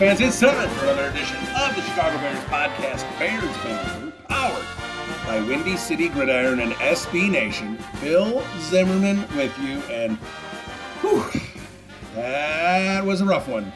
fans. It's time for another edition of the Chicago Bears podcast, Bears Banter, powered by Windy City Gridiron and SB Nation. Bill Zimmerman with you, and whew, that was a rough one.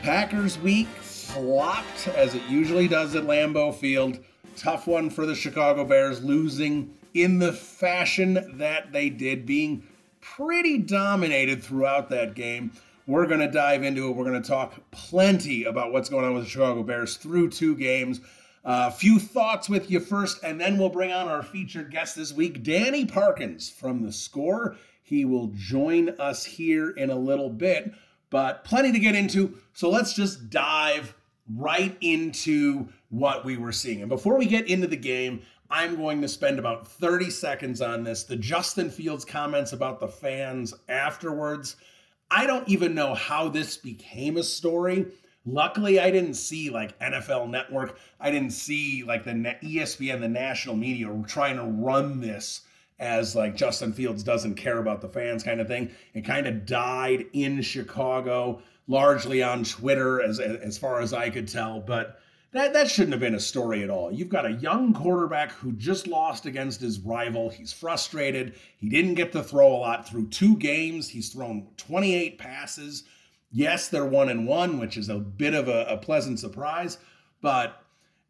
Packers week flopped as it usually does at Lambeau Field. Tough one for the Chicago Bears, losing in the fashion that they did, being pretty dominated throughout that game. We're going to dive into it. We're going to talk plenty about what's going on with the Chicago Bears through two games. A uh, few thoughts with you first, and then we'll bring on our featured guest this week, Danny Parkins from The Score. He will join us here in a little bit, but plenty to get into. So let's just dive right into what we were seeing. And before we get into the game, I'm going to spend about 30 seconds on this. The Justin Fields comments about the fans afterwards. I don't even know how this became a story. Luckily, I didn't see like NFL Network. I didn't see like the ESPN, the national media, trying to run this as like Justin Fields doesn't care about the fans kind of thing. It kind of died in Chicago, largely on Twitter, as as far as I could tell. But that that shouldn't have been a story at all. You've got a young quarterback who just lost against his rival. He's frustrated. He didn't get to throw a lot through two games. He's thrown 28 passes. Yes, they're one and one, which is a bit of a, a pleasant surprise, but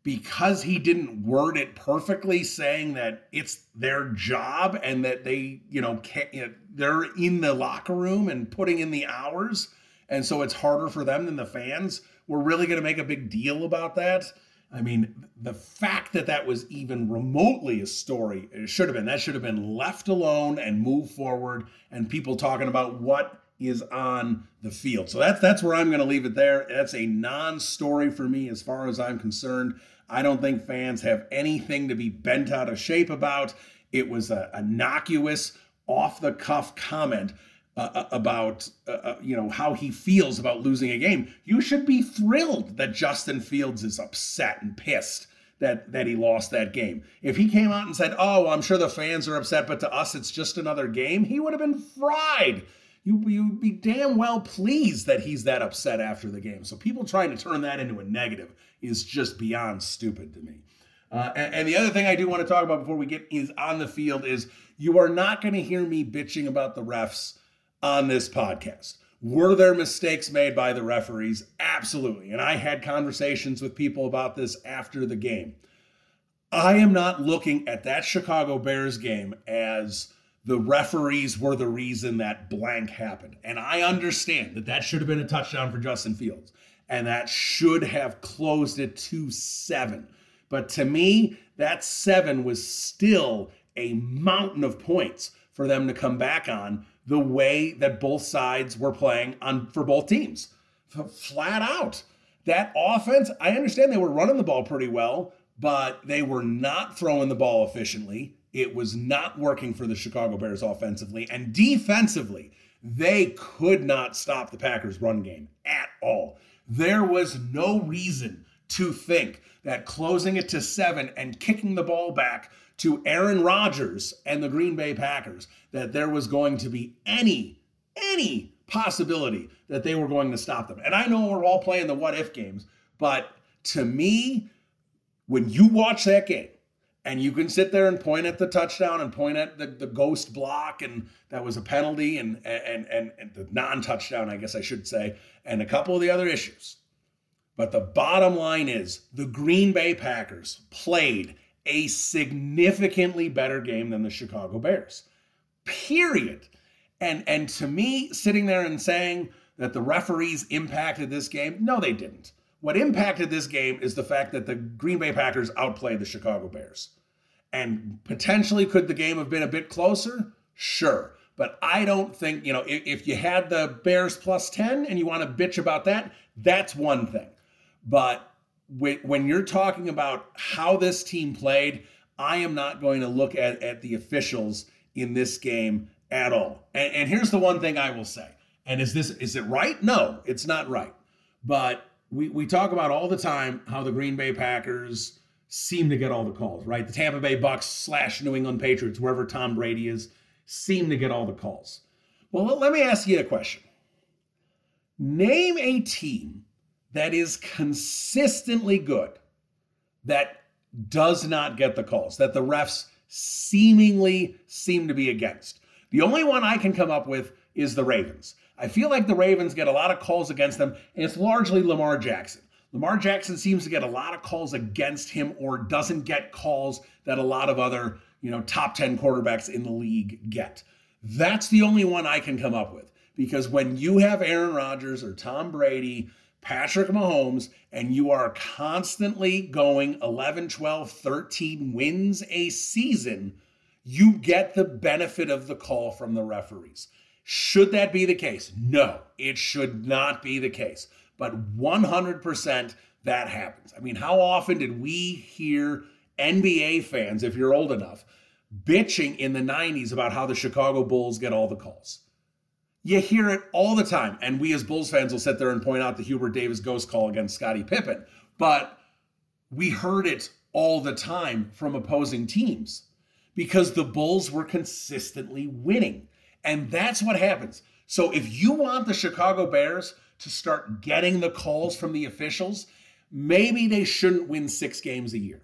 because he didn't word it perfectly, saying that it's their job and that they, you know, you know, they're in the locker room and putting in the hours, and so it's harder for them than the fans we're really going to make a big deal about that. I mean, the fact that that was even remotely a story, it should have been. That should have been left alone and move forward, and people talking about what is on the field. So that's that's where I'm going to leave it there. That's a non-story for me as far as I'm concerned. I don't think fans have anything to be bent out of shape about. It was a innocuous, off-the-cuff comment uh, uh, about uh, uh, you know how he feels about losing a game. You should be thrilled that Justin Fields is upset and pissed that that he lost that game. If he came out and said, "Oh, I'm sure the fans are upset, but to us it's just another game," he would have been fried. You you'd be damn well pleased that he's that upset after the game. So people trying to turn that into a negative is just beyond stupid to me. Uh, and, and, the other thing I do want to talk about before we get is on the field is you are not going to hear me bitching about the refs on this podcast. Were there mistakes made by the referees? Absolutely. And I had conversations with people about this after the game. I am not looking at that Chicago Bears game as the referees were the reason that blank happened. And I understand that that should have been a touchdown for Justin Fields and that should have closed it to seven. But to me, that seven was still a mountain of points for them to come back on the way that both sides were playing on for both teams. Flat out. That offense, I understand they were running the ball pretty well, but they were not throwing the ball efficiently. It was not working for the Chicago Bears offensively and defensively. They could not stop the Packers run game at all. There was no reason to think that closing it to 7 and kicking the ball back to Aaron Rodgers and the Green Bay Packers that there was going to be any, any possibility that they were going to stop them. And I know we're all playing the what if games, but to me, when you watch that game, and you can sit there and point at the touchdown and point at the, the ghost block and that was a penalty and, and and and the non-touchdown i guess i should say and a couple of the other issues But the bottom line is the Green Bay Packers played a significantly better game than the Chicago Bears. Period. And and to me, sitting there and saying that the referees impacted this game, no, they didn't. What impacted this game is the fact that the Green Bay Packers outplayed the Chicago Bears. And potentially, could the game have been a bit closer? Sure. But I don't think, you know, if, if you had the Bears plus 10 and you want to bitch about that, that's one thing. But when you're talking about how this team played, I am not going to look at, at the officials in this game at all. And, and here's the one thing I will say. And is this is it right? No, it's not right. But we, we talk about all the time how the Green Bay Packers seem to get all the calls, right? The Tampa Bay Bucks slash New England Patriots, wherever Tom Brady is, seem to get all the calls. Well, let me ask you a question. Name a team that is consistently good that does not get the calls, that the refs seemingly seem to be against. The only one I can come up with is the Ravens. I feel like the Ravens get a lot of calls against them, and it's largely Lamar Jackson. Lamar Jackson seems to get a lot of calls against him or doesn't get calls that a lot of other, you know, top 10 quarterbacks in the league get. That's the only one I can come up with because when you have Aaron Rodgers or Tom Brady, Patrick Mahomes, and you are constantly going 11, 12, 13 wins a season, you get the benefit of the call from the referees. Should that be the case? No, it should not be the case. But 100% that happens. I mean, how often did we hear NBA fans, if you're old enough, bitching in the 90s about how the Chicago Bulls get all the calls? You hear it all the time. And we as Bulls fans will sit there and point out the Hubert Davis ghost call against Scottie Pippen. But we heard it all the time from opposing teams because the Bulls were consistently winning. And that's what happens. So if you want the Chicago Bears to start getting the calls from the officials, maybe they shouldn't win six games a year.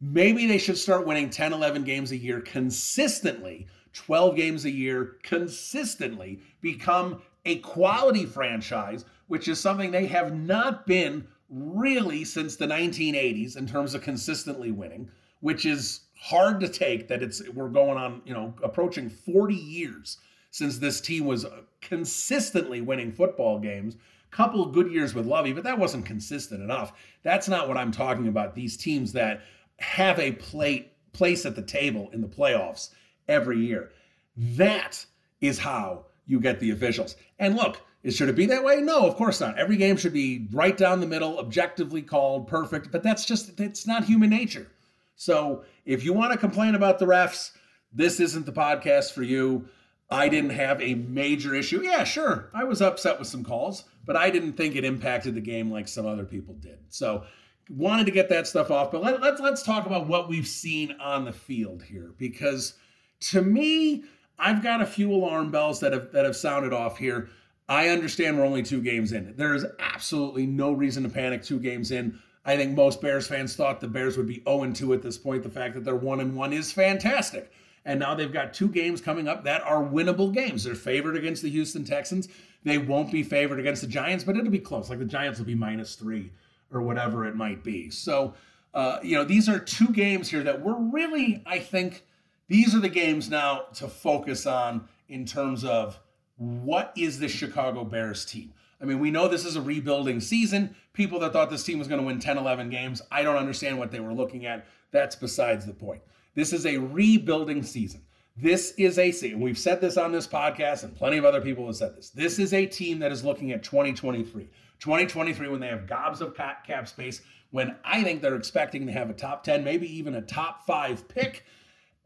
Maybe they should start winning 10, 11 games a year consistently, 12 games a year consistently, become a quality franchise, which is something they have not been really since the 1980s in terms of consistently winning, which is hard to take that it's we're going on, you know, approaching 40 years since this team was uh, consistently winning football games. Couple good years with Lovie, but that wasn't consistent enough. That's not what I'm talking about. These teams that have a plate place at the table in the playoffs every year. That is how you get the officials. And look, should it be that way? No, of course not. Every game should be right down the middle, objectively called, perfect, but that's just it's not human nature. So, if you want to complain about the refs, this isn't the podcast for you. I didn't have a major issue. Yeah, sure. I was upset with some calls, but I didn't think it impacted the game like some other people did. So wanted to get that stuff off. But let, let's let's talk about what we've seen on the field here, because to me, I've got a few alarm bells that have that have sounded off here. I understand we're only two games in. There is absolutely no reason to panic two games in. I think most Bears fans thought the Bears would be 0 2 at this point. The fact that they're 1 and 1 is fantastic. And now they've got two games coming up that are winnable games. They're favored against the Houston Texans. They won't be favored against the Giants, but it'll be close. Like the Giants will be minus three or whatever it might be. So, uh, you know, these are two games here that we're really, I think, these are the games now to focus on in terms of what is the Chicago Bears team. I mean, we know this is a rebuilding season. People that thought this team was going to win 10, 11 games, I don't understand what they were looking at. That's besides the point. This is a rebuilding season. This is a season. We've said this on this podcast, and plenty of other people have said this. This is a team that is looking at 2023. 2023, when they have gobs of cap space, when I think they're expecting to have a top 10, maybe even a top five pick,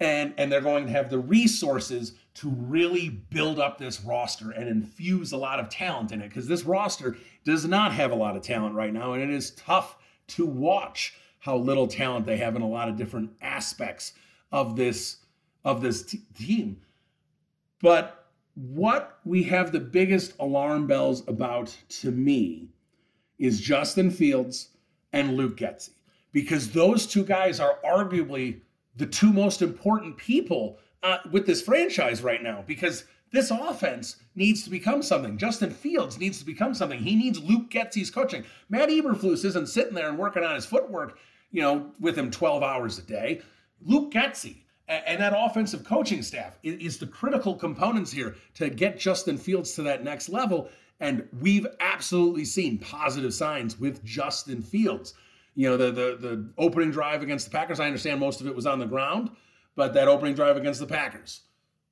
and, and they're going to have the resources to really build up this roster and infuse a lot of talent in it. Because this roster does not have a lot of talent right now, and it is tough to watch how little talent they have in a lot of different aspects of this of this t- team. But what we have the biggest alarm bells about to me is Justin Fields and Luke Getsy because those two guys are arguably the two most important people uh, with this franchise right now because this offense needs to become something. Justin Fields needs to become something. He needs Luke Getsy's coaching. Matt Eberflus isn't sitting there and working on his footwork, you know, with him 12 hours a day. Luke Getsy and that offensive coaching staff is the critical components here to get Justin Fields to that next level. And we've absolutely seen positive signs with Justin Fields. You know, the the the opening drive against the Packers, I understand most of it was on the ground, but that opening drive against the Packers,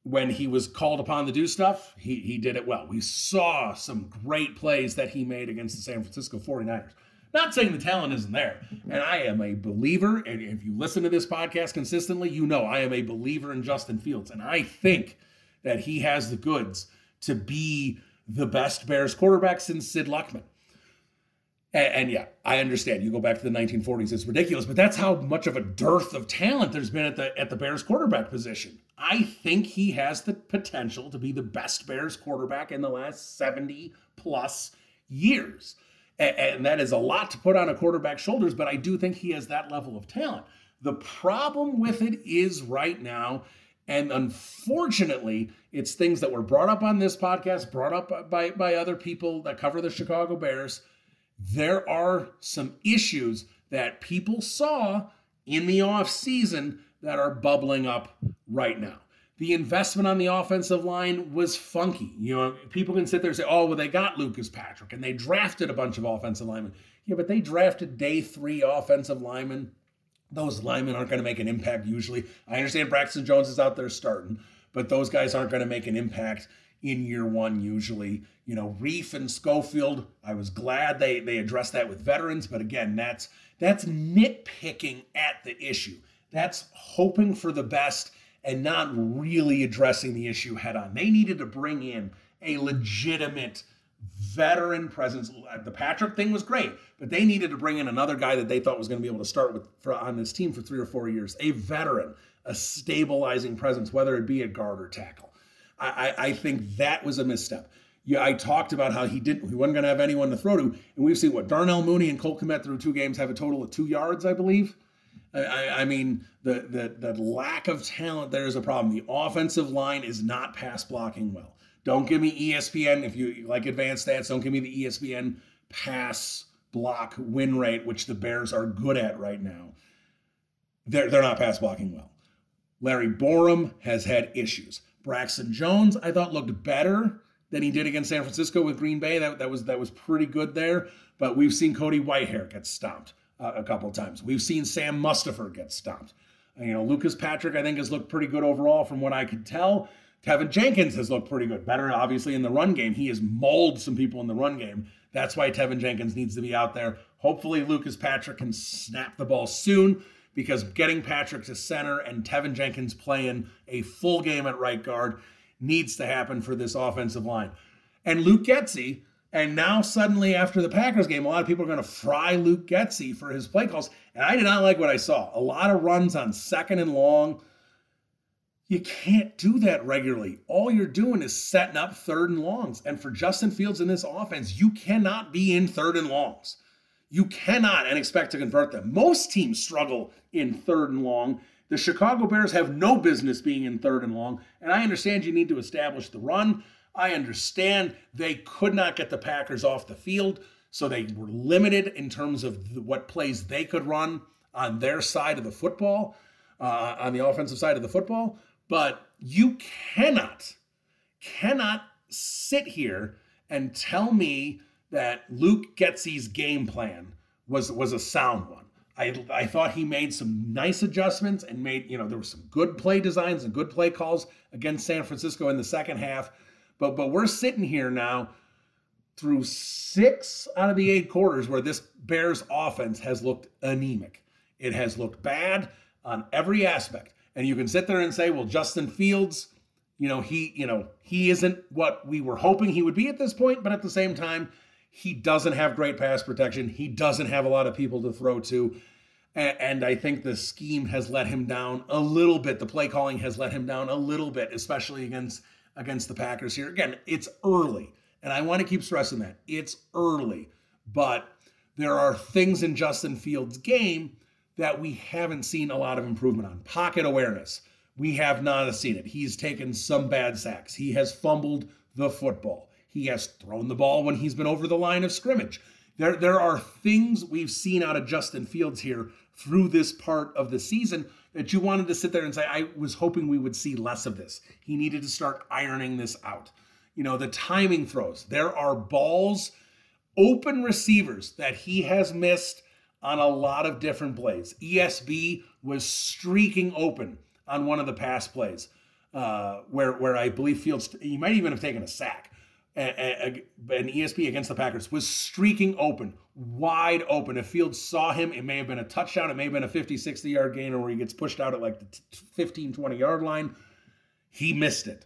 when he was called upon to do stuff, he, he did it well. We saw some great plays that he made against the San Francisco 49ers. Not saying the talent isn't there. And I am a believer, and if you listen to this podcast consistently, you know I am a believer in Justin Fields. And I think that he has the goods to be the best Bears quarterback since Sid Luckman. And, and, yeah, I understand. You go back to the 1940s; it's ridiculous, but that's how much of a dearth of talent there's been at the at the Bears quarterback position. I think he has the potential to be the best Bears quarterback in the last 70 plus years, and, and that is a lot to put on a quarterback's shoulders. But I do think he has that level of talent. The problem with it is right now, and unfortunately, it's things that were brought up on this podcast, brought up by by other people that cover the Chicago Bears there are some issues that people saw in the offseason that are bubbling up right now. The investment on the offensive line was funky. You know, people can sit there and say, oh, well, they got Lucas Patrick and they drafted a bunch of offensive linemen. Yeah, but they drafted day three offensive linemen. Those linemen aren't going to make an impact usually. I understand Braxton Jones is out there starting, but those guys aren't going to make an impact in year one usually. You know, Reiff and Schofield, I was glad they they addressed that with veterans, but again, that's that's nitpicking at the issue. That's hoping for the best and not really addressing the issue head on. They needed to bring in a legitimate veteran presence. The Patrick thing was great, but they needed to bring in another guy that they thought was going to be able to start with for, on this team for three or four years, a veteran, a stabilizing presence, whether it be a guard or tackle. I, I think that was a misstep. Yeah, I talked about how he didn't he wasn't going to have anyone to throw to, and we've seen what Darnell Mooney and Cole Kmet through two games have a total of two yards, I believe. I, I, mean, the, the the lack of talent there is a problem. The offensive line is not pass blocking well. Don't give me ESPN if you like advanced stats. Don't give me the ESPN pass block win rate, which the Bears are good at right now. They're they're not pass blocking well. Larry Borom has had issues. Braxton Jones, I thought looked better than he did against San Francisco with Green Bay. That, that was that was pretty good there. But we've seen Cody Whitehair get stomped uh, a couple times. We've seen Sam Mustipher get stomped. You know, Lucas Patrick, I think, has looked pretty good overall from what I could tell. Teven Jenkins has looked pretty good. Better, obviously, in the run game. He has mauled some people in the run game. That's why Teven Jenkins needs to be out there. Hopefully, Lucas Patrick can snap the ball soon because getting Patrick to center and Teven Jenkins playing a full game at right guard needs to happen for this offensive line. And Luke Getsy, and now suddenly after the Packers game, a lot of people are going to fry Luke Getsy for his play calls. And I did not like what I saw. A lot of runs on second and long. You can't do that regularly. All you're doing is setting up third and longs. And for Justin Fields in this offense, you cannot be in third and longs. You cannot and expect to convert them. Most teams struggle in third and long. The Chicago Bears have no business being in third and long. And I understand you need to establish the run. I understand they could not get the Packers off the field, so they were limited in terms of what plays they could run on their side of the football, uh, on the offensive side of the football. But you cannot, cannot sit here and tell me that Luke Getsy's game plan was was a sound one. I, I thought he made some nice adjustments and made, you know, there were some good play designs and good play calls against San Francisco in the second half. But but we're sitting here now through six out of the eight quarters where this Bears offense has looked anemic. It has looked bad on every aspect. And you can sit there and say, well, Justin Fields, you know, he, you know, he isn't what we were hoping he would be at this point, but at the same time, he doesn't have great pass protection. He doesn't have a lot of people to throw to. And I think the scheme has let him down a little bit. The play calling has let him down a little bit, especially against against the Packers here. Again, it's early, and I want to keep stressing that it's early, but there are things in Justin Fields' game that we haven't seen a lot of improvement on. Pocket awareness. We have not seen it. He's taken some bad sacks. He has fumbled the football. He has thrown the ball when he's been over the line of scrimmage. There, there are things we've seen out of Justin Fields here through this part of the season that you wanted to sit there and say, I was hoping we would see less of this. He needed to start ironing this out. You know, the timing throws. There are balls, open receivers that he has missed on a lot of different plays. ESB was streaking open on one of the pass plays, uh, where where I believe Fields he might even have taken a sack. An ESB against the Packers was streaking open, wide open. If Fields saw him, it may have been a touchdown. It may have been a 50, 60 yard gain, or where he gets pushed out at like the 15, 20 yard line. He missed it.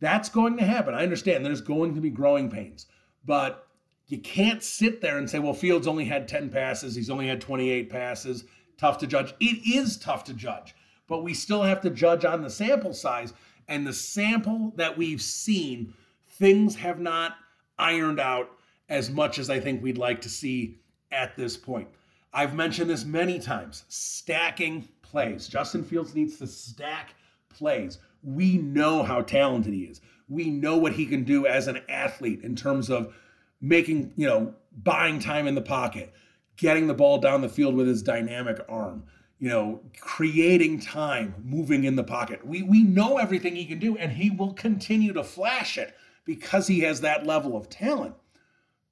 That's going to happen. I understand there's going to be growing pains, but you can't sit there and say, well, Fields only had 10 passes, he's only had 28 passes. Tough to judge. It is tough to judge, but we still have to judge on the sample size. And the sample that we've seen, things have not ironed out as much as I think we'd like to see at this point. I've mentioned this many times stacking plays. Justin Fields needs to stack plays. We know how talented he is. We know what he can do as an athlete in terms of making, you know, buying time in the pocket, getting the ball down the field with his dynamic arm, you know, creating time, moving in the pocket. We we know everything he can do and he will continue to flash it because he has that level of talent.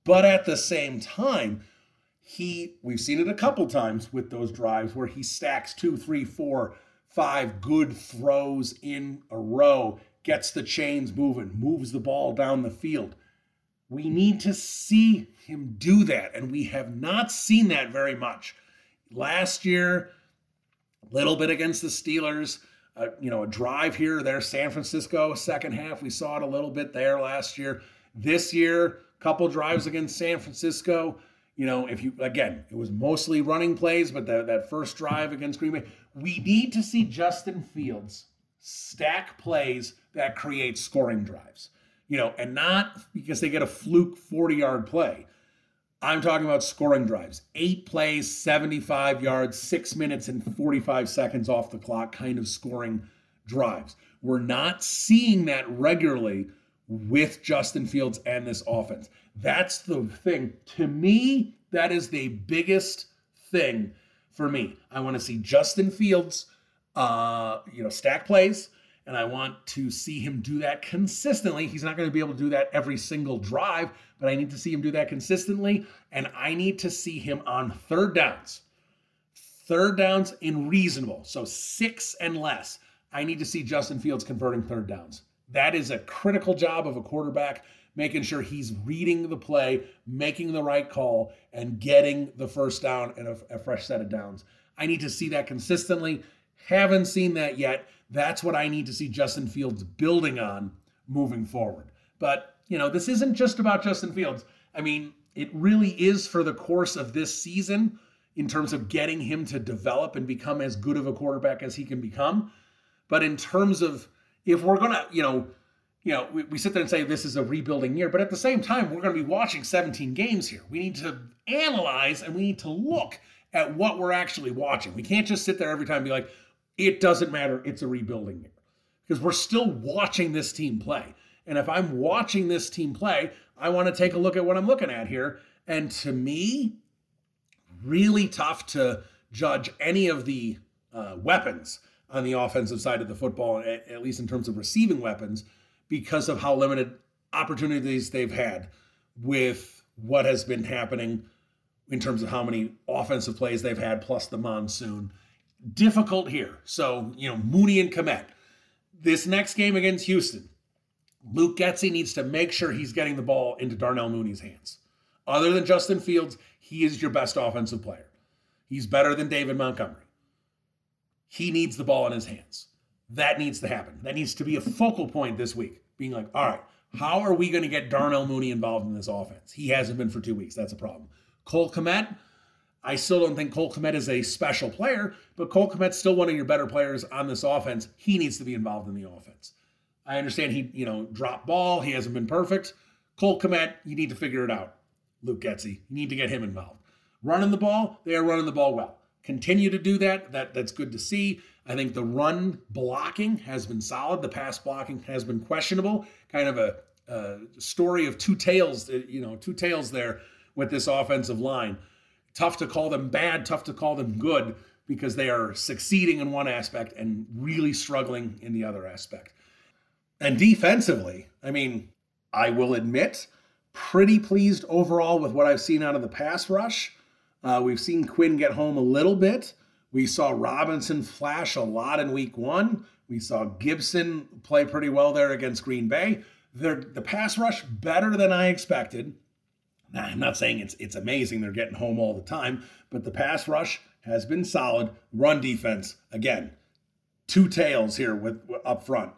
But at the same time, he we've seen it a couple times with those drives where he stacks two, three, four, five good throws in a row, gets the chains moving, moves the ball down the field. We need to see him do that, and we have not seen that very much. Last year, a little bit against the Steelers, uh, you know, a drive here or there, San Francisco, second half, we saw it a little bit there last year. This year, couple drives against San Francisco. You know, if you again, it was mostly running plays, but the, that first drive against Green Bay, we need to see Justin Fields stack plays that create scoring drives you know, and not because they get a fluke 40 yard play. I'm talking about scoring drives. Eight plays, 75 yards, six minutes and 45 seconds off the clock kind of scoring drives. We're not seeing that regularly with Justin Fields and this offense. That's the thing. To me, that is the biggest thing for me. I want to see Justin Fields, uh, you know, stack plays and I want to see him do that consistently. He's not going to be able to do that every single drive, but I need to see him do that consistently. And I need to see him on third downs. Third downs in reasonable, so six and less. I need to see Justin Fields converting third downs. That is a critical job of a quarterback, making sure he's reading the play, making the right call, and getting the first down and a, a fresh set of downs. I need to see that consistently. Haven't seen that yet. That's what I need to see Justin Fields building on moving forward. But, you know, this isn't just about Justin Fields. I mean, it really is for the course of this season in terms of getting him to develop and become as good of a quarterback as he can become. But in terms of if we're to, you know, you know, we, we sit there and say this is a rebuilding year, but at the same time, we're to be watching 17 games here. We need to analyze and we need to look at what we're actually watching. We can't just sit there every time and be like, it doesn't matter. It's a rebuilding year because we're still watching this team play. And if I'm watching this team play, I want to take a look at what I'm looking at here. And to me, really tough to judge any of the uh, weapons on the offensive side of the football, at, at least in terms of receiving weapons, because of how limited opportunities they've had with what has been happening in terms of how many offensive plays they've had, plus the monsoon difficult here. So, you know, Mooney and Kmet. This next game against Houston, Luke Getsy needs to make sure he's getting the ball into Darnell Mooney's hands. Other than Justin Fields, he is your best offensive player. He's better than David Montgomery. He needs the ball in his hands. That needs to happen. That needs to be a focal point this week. Being like, all right, how are we going to get Darnell Mooney involved in this offense? He hasn't been for two weeks. That's a problem. Cole Kmet, I still don't think Cole Kmet is a special player, but Cole Kmet's still one of your better players on this offense. He needs to be involved in the offense. I understand he, you know, dropped ball. He hasn't been perfect. Cole Kmet, you need to figure it out. Luke Getsy, you need to get him involved. Running the ball, they are running the ball well. continue to do that. That that's good to see. I think the run blocking has been solid. The pass blocking has been questionable. Kind of a, a story of two tales, uh, you know, two tales there with this offensive line. Tough to call them bad, tough to call them good because they are succeeding in one aspect and really struggling in the other aspect. And defensively, I mean, I will admit, pretty pleased overall with what I've seen out of the pass rush. Uh, we've seen Quinn get home a little bit. We saw Robinson flash a lot in week one. We saw Gibson play pretty well there against Green Bay. They're, the pass rush better than I expected. I'm not saying it's it's amazing they're getting home all the time, but the pass rush has been solid. Run defense again, two tales here with up front.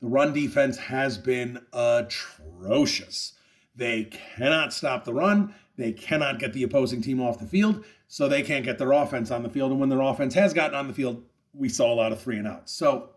The run defense has been atrocious. They cannot stop the run. They cannot get the opposing team off the field, so they can't get their offense on the field. And when their offense has gotten on the field, we saw a lot of three and outs. So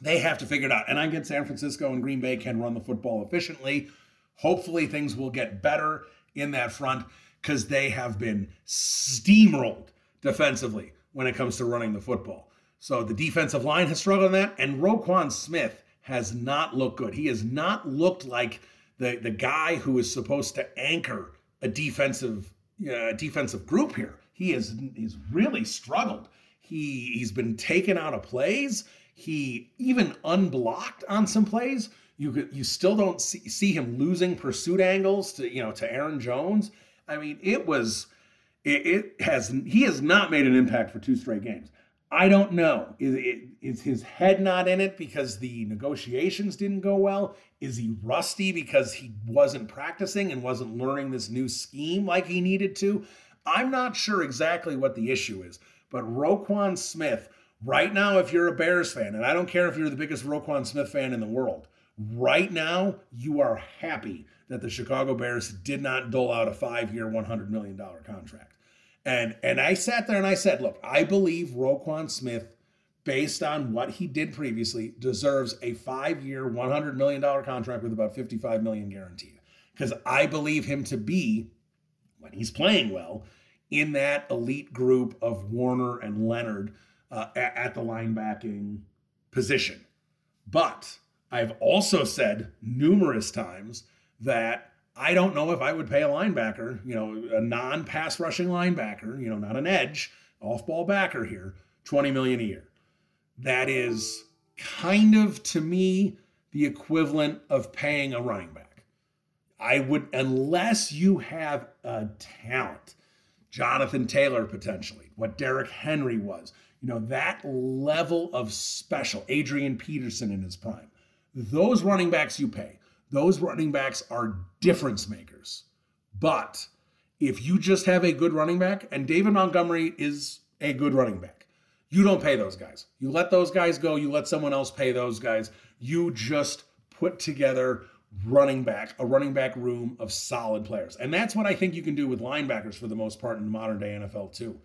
they have to figure it out. And I get San Francisco and Green Bay can run the football efficiently. Hopefully, things will get better in that front because they have been steamrolled defensively when it comes to running the football. So the defensive line has struggled on that, and Roquan Smith has not looked good. He has not looked like the, the guy who is supposed to anchor a defensive uh, defensive group here. He has he's really struggled. He he's been taken out of plays. He even unblocked on some plays. You you still don't see, see him losing pursuit angles to you know to Aaron Jones. I mean, it was it, it has he has not made an impact for two straight games. I don't know. Is, is his head not in it because the negotiations didn't go well? Is he rusty because he wasn't practicing and wasn't learning this new scheme like he needed to? I'm not sure exactly what the issue is, but Roquan Smith, right now, if you're a Bears fan, and I don't care if you're the biggest Roquan Smith fan in the world, right now, you are happy that the Chicago Bears did not dole out a five year, $100 million contract. And and I sat there and I said, look, I believe Roquan Smith, based on what he did previously, deserves a five-year, $100 million contract with about 55 million guaranteed. Because I believe him to be, when he's playing well, in that elite group of Warner and Leonard uh, at, at the linebacking position. But I've also said numerous times that I don't know if I would pay a linebacker, you know, a non-pass rushing linebacker, you know, not an edge, off-ball backer here, 20 million a year. That is kind of to me the equivalent of paying a running back. I would unless you have a talent, Jonathan Taylor potentially, what Derrick Henry was, you know, that level of special, Adrian Peterson in his prime. Those running backs you pay those running backs are difference makers. But if you just have a good running back, and David Montgomery is a good running back, you don't pay those guys. You let those guys go, you let someone else pay those guys. You just put together running back, a running back room of solid players. And that's what I think you can do with linebackers for the most part in the modern day NFL too.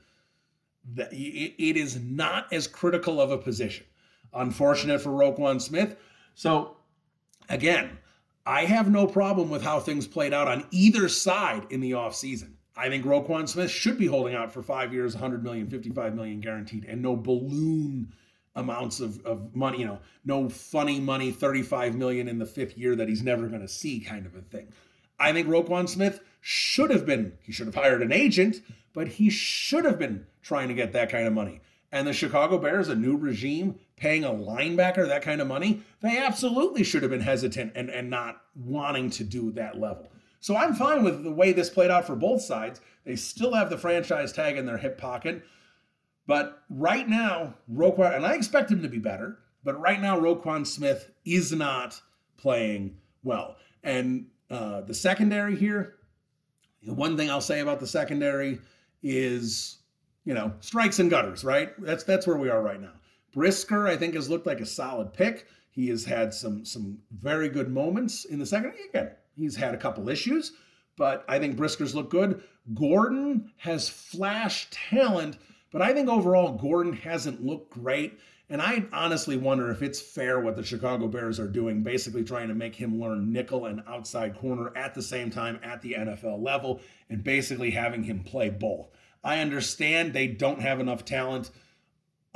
It is not as critical of a position. Unfortunate for Roquan Smith. So again, I have no problem with how things played out on either side in the offseason. I think Roquan Smith should be holding out for five years, 100 million, 55 million guaranteed, and no balloon amounts of, of money, you know, no funny money, 35 million in the fifth year that he's never going to see kind of a thing. I think Roquan Smith should have been, he should have hired an agent, but he should have been trying to get that kind of money. And the Chicago Bears, a new regime, paying a linebacker that kind of money, they absolutely should have been hesitant and, and not wanting to do that level. So I'm fine with the way this played out for both sides. They still have the franchise tag in their hip pocket. But right now, Roquan, and I expect him to be better, but right now, Roquan Smith is not playing well. And uh, the secondary here, the one thing I'll say about the secondary is, you know, strikes and gutters, right? That's that's where we are right now. Brisker, I think, has looked like a solid pick. He has had some some very good moments in the second. Again, he's had a couple issues, but I think Brisker's looked good. Gordon has flash talent, but I think overall Gordon hasn't looked great. And I honestly wonder if it's fair what the Chicago Bears are doing, basically trying to make him learn nickel and outside corner at the same time at the NFL level, and basically having him play both. I understand they don't have enough talent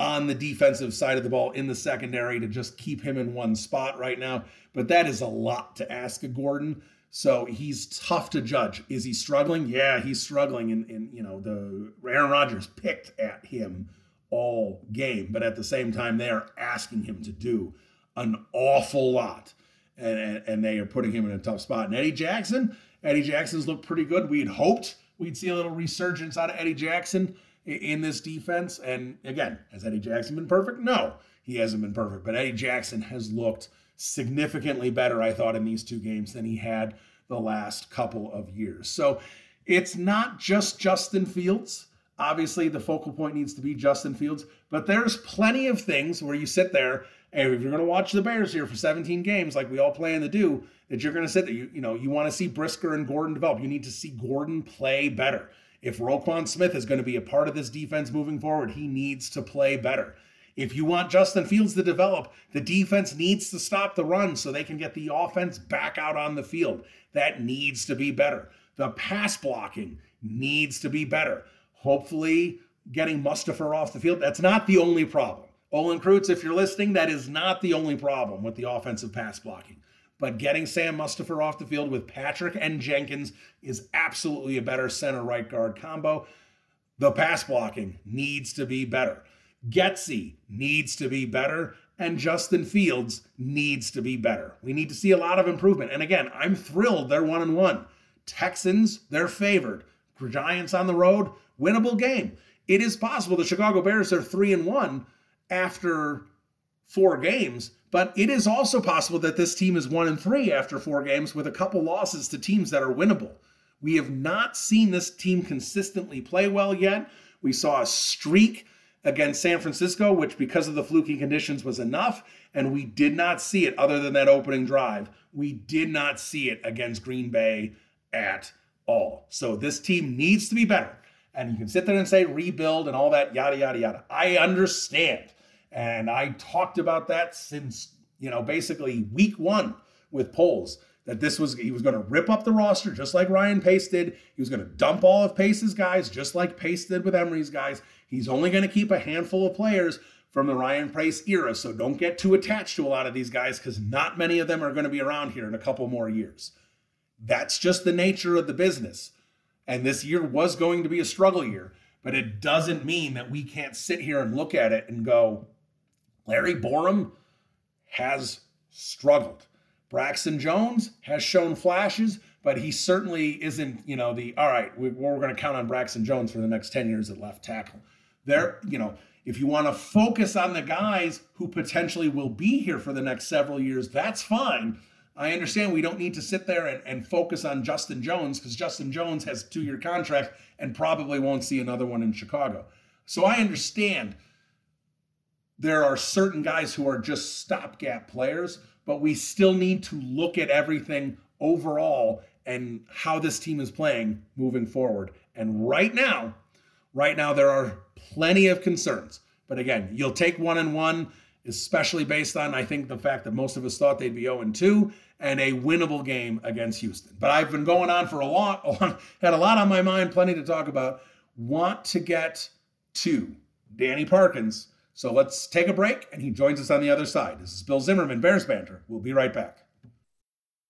on the defensive side of the ball in the secondary to just keep him in one spot right now. But that is a lot to ask of Gordon. So he's tough to judge. Is he struggling? Yeah, he's struggling. And, and you know, the Aaron Rodgers picked at him all game, but at the same time, they are asking him to do an awful lot. And, and, and they are putting him in a tough spot. And Eddie Jackson, Eddie Jackson's looked pretty good. We had hoped we'd see a little resurgence out of Eddie Jackson in this defense. And again, has Eddie Jackson been perfect? No, he hasn't been perfect. But Eddie Jackson has looked significantly better, I thought, in these two games than he had the last couple of years. So it's not just Justin Fields. Obviously, the focal point needs to be Justin Fields, but there's plenty of things where you sit there and if you're going to watch the Bears here for 17 games, like we all plan to do, that you're going to sit there, you, you know, you want to see Brisker and Gordon develop. You need to see Gordon play better. If Roquan Smith is going to be a part of this defense moving forward, he needs to play better. If you want Justin Fields to develop, the defense needs to stop the run so they can get the offense back out on the field. That needs to be better. The pass blocking needs to be better. Hopefully, getting Mustipher off the field, that's not the only problem. Olin Kreutz, if you're listening, that is not the only problem with the offensive pass blocking. But getting Sam Mustipher off the field with Patrick and Jenkins is absolutely a better center right guard combo. The pass blocking needs to be better. Getsy needs to be better. And Justin Fields needs to be better. We need to see a lot of improvement. And again, I'm thrilled they're one and one. Texans, they're favored. Giants on the road, winnable game. It is possible the Chicago Bears are three and one after four games, but it is also possible that this team is one and three after four games with a couple losses to teams that are winnable. We have not seen this team consistently play well yet. We saw a streak against San Francisco, which because of the fluky conditions was enough, and we did not see it other than that opening drive. We did not see it against Green Bay at all. So this team needs to be better. And you can sit there and say rebuild and all that, yada, yada, yada. I understand. And I talked about that since, you know, basically week one with Poles that this was, he was going to rip up the roster just like Ryan Pace did. He was going to dump all of Pace's guys just like Pace did with Emery's guys. He's only going to keep a handful of players from the Ryan Pace era. So don't get too attached to a lot of these guys because not many of them are going to be around here in a couple more years. That's just the nature of the business. And this year was going to be a struggle year, but it doesn't mean that we can't sit here and look at it and go, Larry Borom has struggled. Braxton Jones has shown flashes, but he certainly isn't, you know, the all right, we, we're going to count on Braxton Jones for the next 10 years at left tackle. There, you know, if you want to focus on the guys who potentially will be here for the next several years, that's fine. I understand we don't need to sit there and, and focus on Justin Jones because Justin Jones has a two year contract and probably won't see another one in Chicago. So I understand there are certain guys who are just stopgap players, but we still need to look at everything overall and how this team is playing moving forward. And right now, right now, there are plenty of concerns. But again, you'll take one and one, especially based on, I think, the fact that most of us thought they'd be 0 and 2 and a winnable game against Houston. But I've been going on for a lot, had a lot on my mind, plenty to talk about. Want to get to Danny Parkins so let's take a break, and he joins us on the other side. This is Bill Zimmerman, Bears Banter. We'll be right back.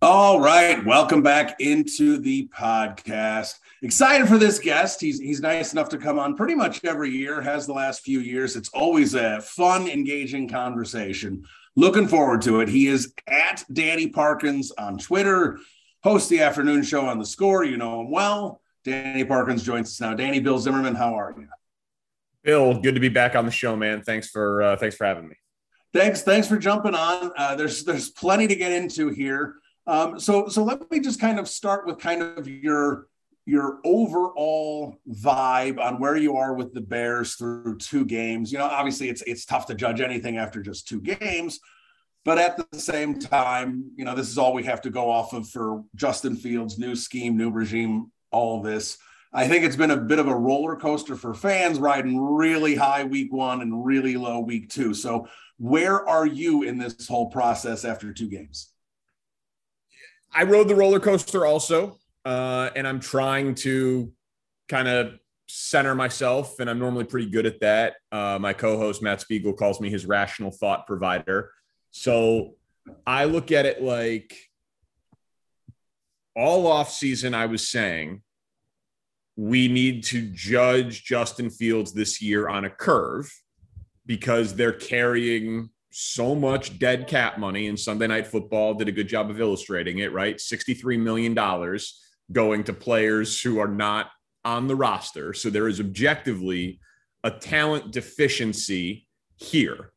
All right, welcome back into the podcast. Excited for this guest. He's he's nice enough to come on pretty much every year. Has the last few years. It's always a fun, engaging conversation. Looking forward to it. He is at Danny Parkins on Twitter. Hosts the afternoon show on the Score. You know him well. Danny Parkins joins us now. Danny, Bill Zimmerman, how are you? Bill, good to be back on the show, man. Thanks for uh, thanks for having me. Thanks, thanks for jumping on. Uh, there's there's plenty to get into here. Um, so, so let me just kind of start with kind of your your overall vibe on where you are with the Bears through two games. You know, obviously it's it's tough to judge anything after just two games, but at the same time, you know, this is all we have to go off of for Justin Fields' new scheme, new regime, all this. I think it's been a bit of a roller coaster for fans, riding really high week one and really low week two. So, where are you in this whole process after two games? I rode the roller coaster also uh, and I'm trying to kind of center myself, and I'm normally pretty good at that. Uh, my co-host Matt Spiegel calls me his rational thought provider. So I look at it like all off season. I was saying we need to judge Justin Fields this year on a curve because they're carrying so much dead cap money. And Sunday Night Football did a good job of illustrating it. Right, sixty-three million dollars going to players who are not on the roster. So there is objectively a talent deficiency here.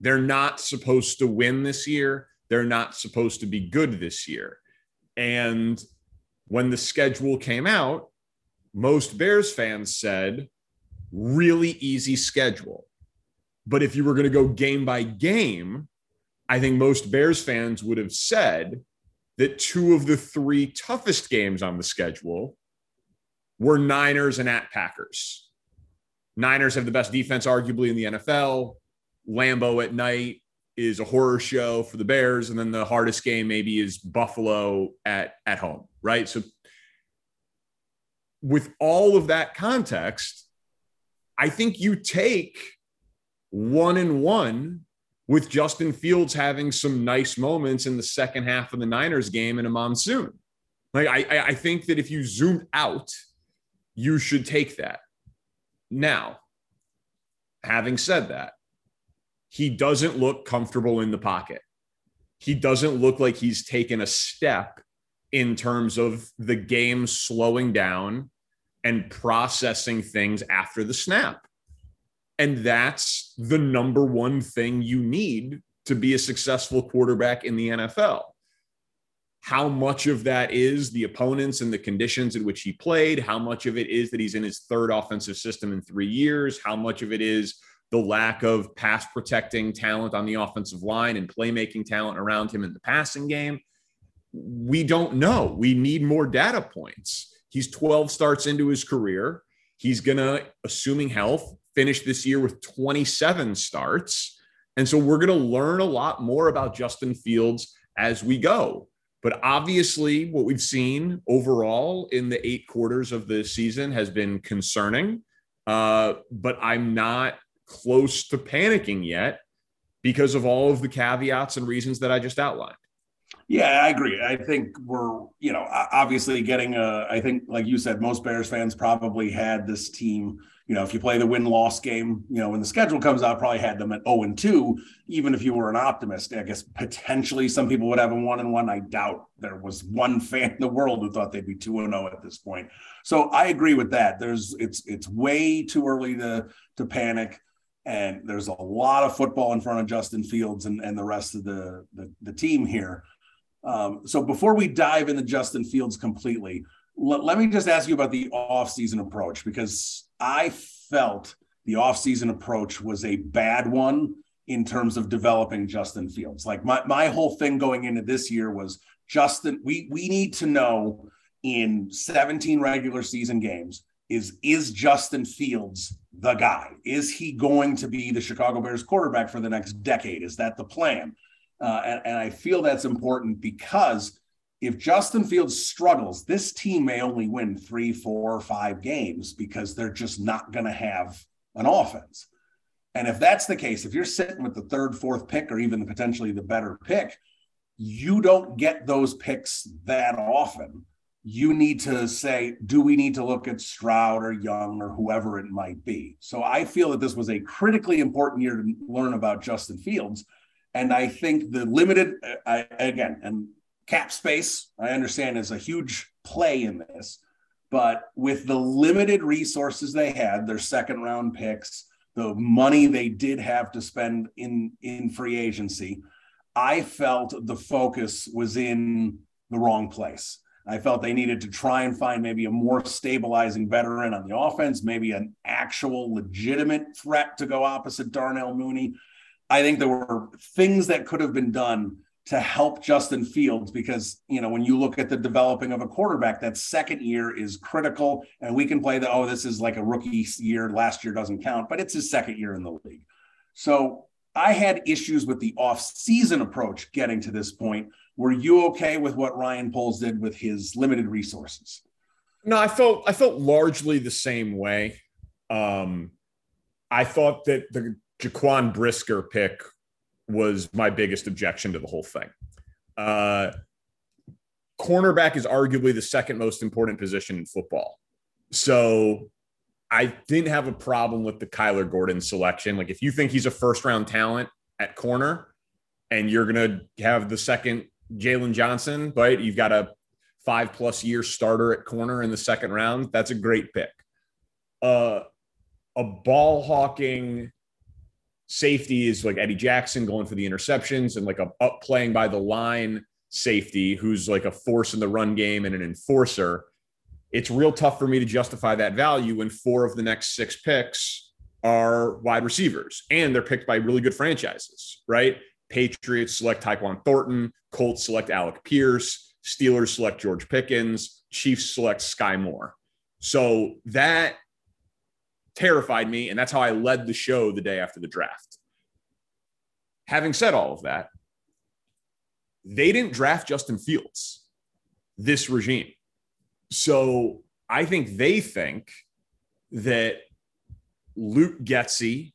They're not supposed to win this year. They're not supposed to be good this year. And when the schedule came out, most Bears fans said, really easy schedule. But if you were going to go game by game, I think most Bears fans would have said, that two of the three toughest games on the schedule were Niners and at Packers. Niners have the best defense, arguably, in the NFL. Lambeau at night is a horror show for the Bears. And then the hardest game maybe is Buffalo at, at home, right? So, with all of that context, I think you take one and one with Justin Fields having some nice moments in the second half of the Niners game in a monsoon. Like I, I think that if you zoom out, you should take that. Now, having said that, he doesn't look comfortable in the pocket. He doesn't look like he's taken a step in terms of the game slowing down and processing things after the snap. And that's the number one thing you need to be a successful quarterback in the NFL. How much of that is the opponents and the conditions in which he played? How much of it is that he's in his third offensive system in three years? How much of it is the lack of pass protecting talent on the offensive line and playmaking talent around him in the passing game? We don't know. We need more data points. He's 12 starts into his career. He's going to, assuming health, finished this year with 27 starts. And so we're going to learn a lot more about Justin Fields as we go. But obviously, what we've seen overall in the eight quarters of the season has been concerning. Uh, but I'm not close to panicking yet because of all of the caveats and reasons that I just outlined. Yeah, I agree. I think we're, you know, obviously getting a, I think, like you said, most Bears fans probably had this team you know, if you play the win loss game, you know, when the schedule comes out, probably had them at 0 and 2, even if you were an optimist. I guess potentially some people would have a 1 and 1. I doubt there was one fan in the world who thought they'd be 2 and 0 at this point. So I agree with that. There's it's it's way too early to to panic. And there's a lot of football in front of Justin Fields and, and the rest of the, the, the team here. Um, so before we dive into Justin Fields completely, let, let me just ask you about the offseason approach because I felt the offseason approach was a bad one in terms of developing Justin Fields. Like my, my whole thing going into this year was Justin, we we need to know in 17 regular season games is is Justin Fields the guy? Is he going to be the Chicago Bears quarterback for the next decade? Is that the plan? Uh, and, and I feel that's important because if Justin Fields struggles, this team may only win three, four, five games because they're just not going to have an offense. And if that's the case, if you're sitting with the third, fourth pick, or even potentially the better pick, you don't get those picks that often. You need to say, do we need to look at Stroud or Young or whoever it might be? So I feel that this was a critically important year to learn about Justin Fields. And I think the limited, uh, I, again, and cap space, I understand, is a huge play in this. But with the limited resources they had, their second round picks, the money they did have to spend in, in free agency, I felt the focus was in the wrong place. I felt they needed to try and find maybe a more stabilizing veteran on the offense, maybe an actual legitimate threat to go opposite Darnell Mooney. I think there were things that could have been done to help Justin Fields because, you know, when you look at the developing of a quarterback, that second year is critical. And we can play the, oh, this is like a rookie year. Last year doesn't count, but it's his second year in the league. So I had issues with the off-season approach getting to this point. Were you okay with what Ryan Poles did with his limited resources? No, I felt I felt largely the same way. Um, I thought that the Jaquan Brisker pick was my biggest objection to the whole thing. Uh, cornerback is arguably the second most important position in football. So I didn't have a problem with the Kyler Gordon selection. Like, if you think he's a first round talent at corner and you're going to have the second Jaylon Johnson, right? You've got a five plus year starter at corner in the second round. That's a great pick. Uh, a ball hawking safety is like Eddie Jackson going for the interceptions and like a up playing by the line safety who's like a force in the run game and an enforcer it's real tough for me to justify that value when four of the next six picks are wide receivers and they're picked by really good franchises, right? Patriots select Tyquan Thornton, Colts select Alec Pierce, Steelers select George Pickens, Chiefs select Skyy Moore. So that terrified me. And that's how I led the show the day after the draft. Having said all of that, they didn't draft Justin Fields, this regime. So I think they think that Luke Getsy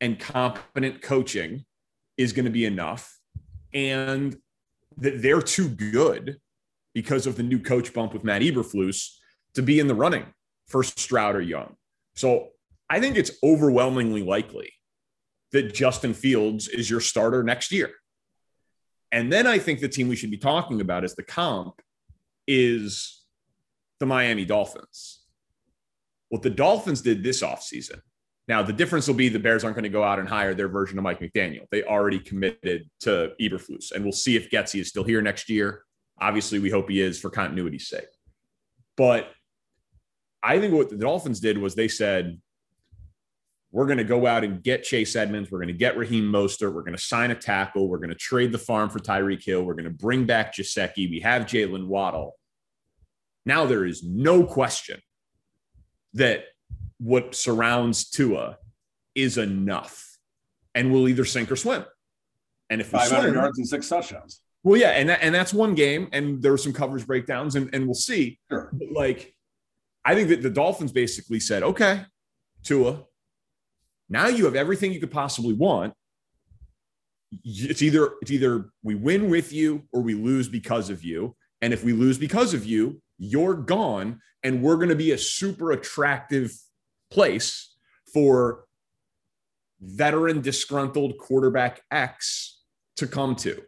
and competent coaching is going to be enough, and that they're too good because of the new coach bump with Matt Eberflus to be in the running for Stroud or Young. So I think it's overwhelmingly likely that Justin Fields is your starter next year. And then I think the team we should be talking about as the comp is the Miami Dolphins. What the Dolphins did this offseason. Now, the difference will be the Bears aren't going to go out and hire their version of Mike McDaniel. They already committed to Eberflus, and we'll see if Getsy is still here next year. Obviously, we hope he is for continuity's sake. But I think what the Dolphins did was they said, we're going to go out and get Chase Edmonds. We're going to get Raheem Mostert. We're going to sign a tackle. We're going to trade the farm for Tyreek Hill. We're going to bring back Gesicki. We have Jaylen Waddle. Now there is no question that what surrounds Tua is enough and we'll either sink or swim. And if 500 swim, yards and six touchdowns. Well, yeah, and that, and that's one game, and there were some coverage breakdowns, and, and we'll see. Sure. But like, I think that the Dolphins basically said, okay, Tua, now you have everything you could possibly want. It's either it's either we win with you or we lose because of you. And if we lose because of you, you're gone and we're going to be a super attractive place for veteran disgruntled quarterback X to come to.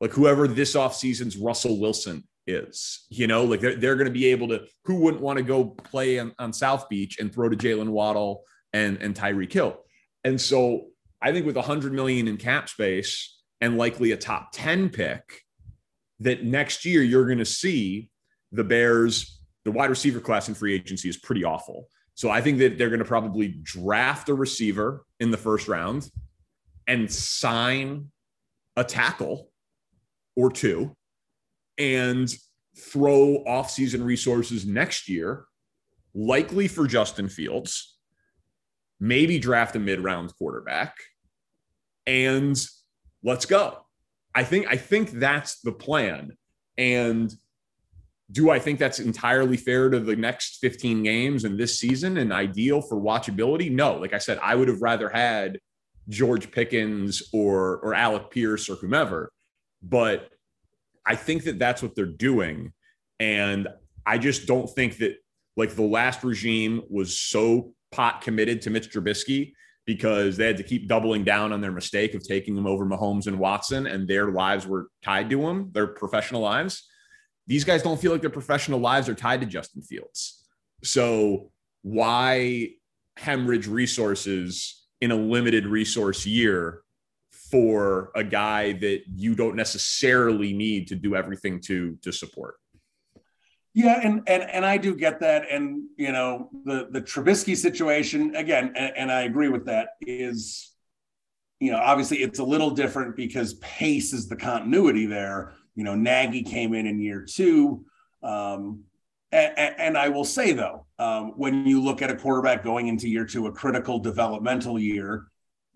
Like whoever this offseason's Russell Wilson is, you know, like they're, they're going to be able to, who wouldn't want to go play on, on South Beach and throw to Jaylen Waddle and, and Tyreek Hill. And so I think with hundred million in cap space and likely a top 10 pick, that next year you're going to see the Bears, the wide receiver class in free agency is pretty awful. So I think that they're going to probably draft a receiver in the first round and sign a tackle or two and throw offseason resources next year, likely for Justin Fields, maybe draft a mid-round quarterback, and let's go. I think I think that's the plan. And do I think that's entirely fair to the next 15 games and this season and ideal for watchability? No. Like I said, I would have rather had George Pickens or or Alec Pierce or whomever, but I think that that's what they're doing, and I just don't think that like the last regime was so pot committed to Mitch Trubisky because they had to keep doubling down on their mistake of taking him over Mahomes and Watson, and their lives were tied to him, their professional lives these guys don't feel like their professional lives are tied to Justin Fields. So why hemorrhage resources in a limited resource year for a guy that you don't necessarily need to do everything to to support? Yeah, and and and I do get that, and you know the the Trubisky situation again, and, and I agree with that. Is you know obviously it's a little different because pace is the continuity there. You know, Nagy came in in year two. Um, and, and, I will say though, um, when you look at a quarterback going into year two, a critical developmental year,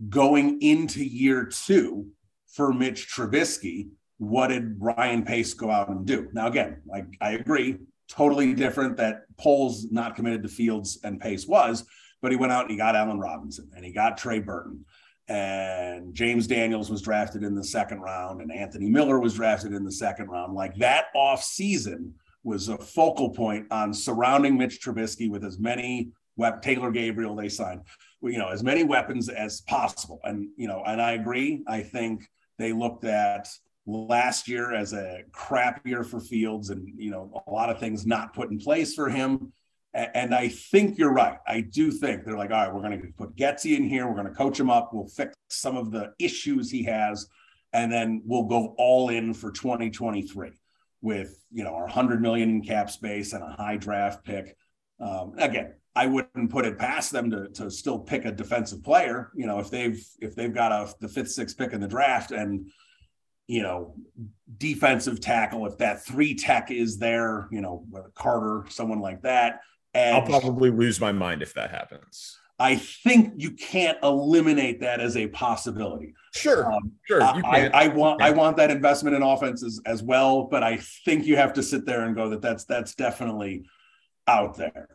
going into year two for Mitch Trubisky, what did Ryan Pace go out and do? Now, again, like I agree, totally different that Poles not committed to Fields and Pace was, but he went out and he got Allen Robinson and he got Trey Burton and James Daniels was drafted in the second round and Anthony Miller was drafted in the second round. Like that off season was a focal point on surrounding Mitch Trubisky with as many Taylor Gabriel they signed, you know, as many weapons as possible. And, you know, and I agree. I think they looked at last year as a crap year for Fields and, you know, a lot of things not put in place for him. And I think you're right. I do think they're like, all right, we're going to put Getsy in here. We're going to coach him up. We'll fix some of the issues he has. And then we'll go all in for 2023 with, you know, our 100 million in cap space and a high draft pick. Um, again, I wouldn't put it past them to, to still pick a defensive player. You know, if they've if they've got a the fifth, sixth pick in the draft and you know, defensive tackle, if that three tech is there, you know, Carter, someone like that. And I'll probably lose my mind if that happens. I think you can't eliminate that as a possibility. Sure, um, sure. I, I, want I want that investment in offense as, as well, but I think you have to sit there and go that that's that's definitely out there.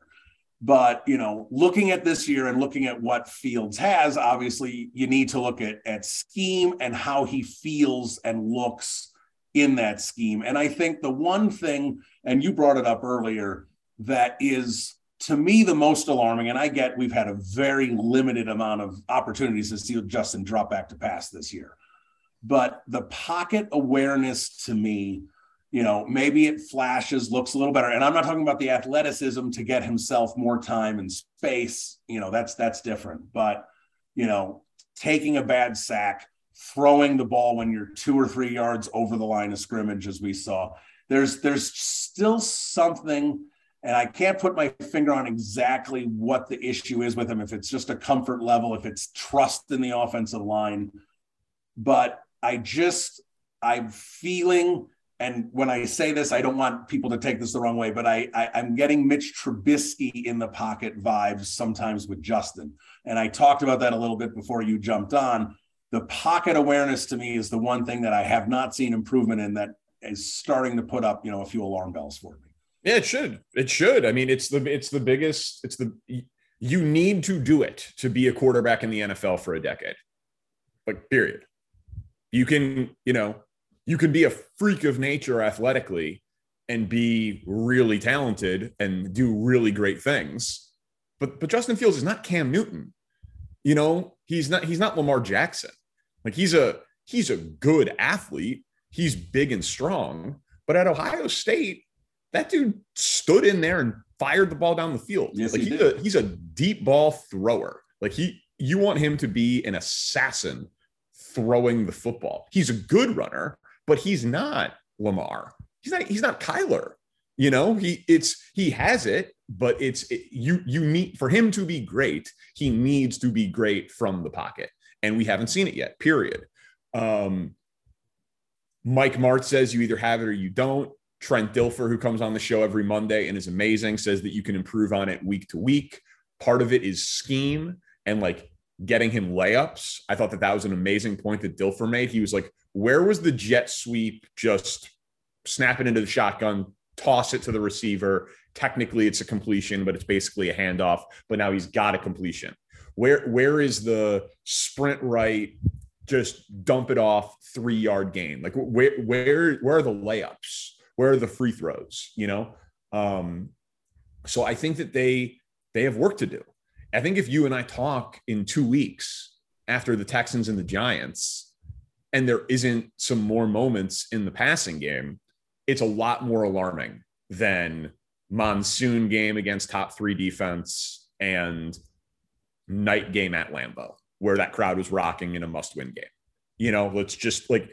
But you know, looking at this year and looking at what Fields has, obviously you need to look at at scheme and how he feels and looks in that scheme. And I think the one thing, and you brought it up earlier, that is to me the most alarming. And I get we've had a very limited amount of opportunities to see Justin drop back to pass this year. But the pocket awareness to me you know, maybe it flashes, looks a little better. And I'm not talking about the athleticism to get himself more time and space. You know, that's that's different. But you know, taking a bad sack, throwing the ball when you're two or three yards over the line of scrimmage, as we saw, there's there's still something. And I can't put my finger on exactly what the issue is with him, if it's just a comfort level, if it's trust in the offensive line. But I just, I'm feeling and when I say this, I don't want people to take this the wrong way, but I, I am getting Mitch Trubisky in the pocket vibes sometimes with Justin, and I talked about that a little bit before you jumped on. The pocket awareness to me is the one thing that I have not seen improvement in that is starting to put up, you know, a few alarm bells for me. Yeah, it should. It should. I mean, it's the it's the biggest. It's the you need to do it to be a quarterback in the NFL for a decade. Like, period. You can, you know, you can be a freak of nature athletically and be really talented and do really great things. But but Justin Fields is not Cam Newton. You know, he's not he's not Lamar Jackson. Like he's a he's a good athlete. He's big and strong. But at Ohio State, that dude stood in there and fired the ball down the field. Yes, like he he's a he's a deep ball thrower. Like he you want him to be an assassin throwing the football. He's a good runner, but he's not Lamar. He's not. He's not Kyler. You know, he it's he has it, but it's it, you you need for him to be great. He needs to be great from the pocket, and we haven't seen it yet. Period. Um, Mike Martz says you either have it or you don't. Trent Dilfer, who comes on the show every Monday and is amazing, says that you can improve on it week to week. Part of it is scheme and like getting him layups. I thought that that was an amazing point that Dilfer made. He was like, where was the jet sweep just snap it into the shotgun, toss it to the receiver? Technically, it's a completion, but it's basically a handoff. But now he's got a completion. Where where is the sprint right? Just dump it off three yard gain. Like where where where are the layups? Where are the free throws? You know. Um, so I think that they they have work to do. I think if you and I talk in two weeks after the Texans and the Giants, and there isn't some more moments in the passing game, it's a lot more alarming than monsoon game against top three defense and night game at Lambeau, where that crowd was rocking in a must win game. You know, let's just like,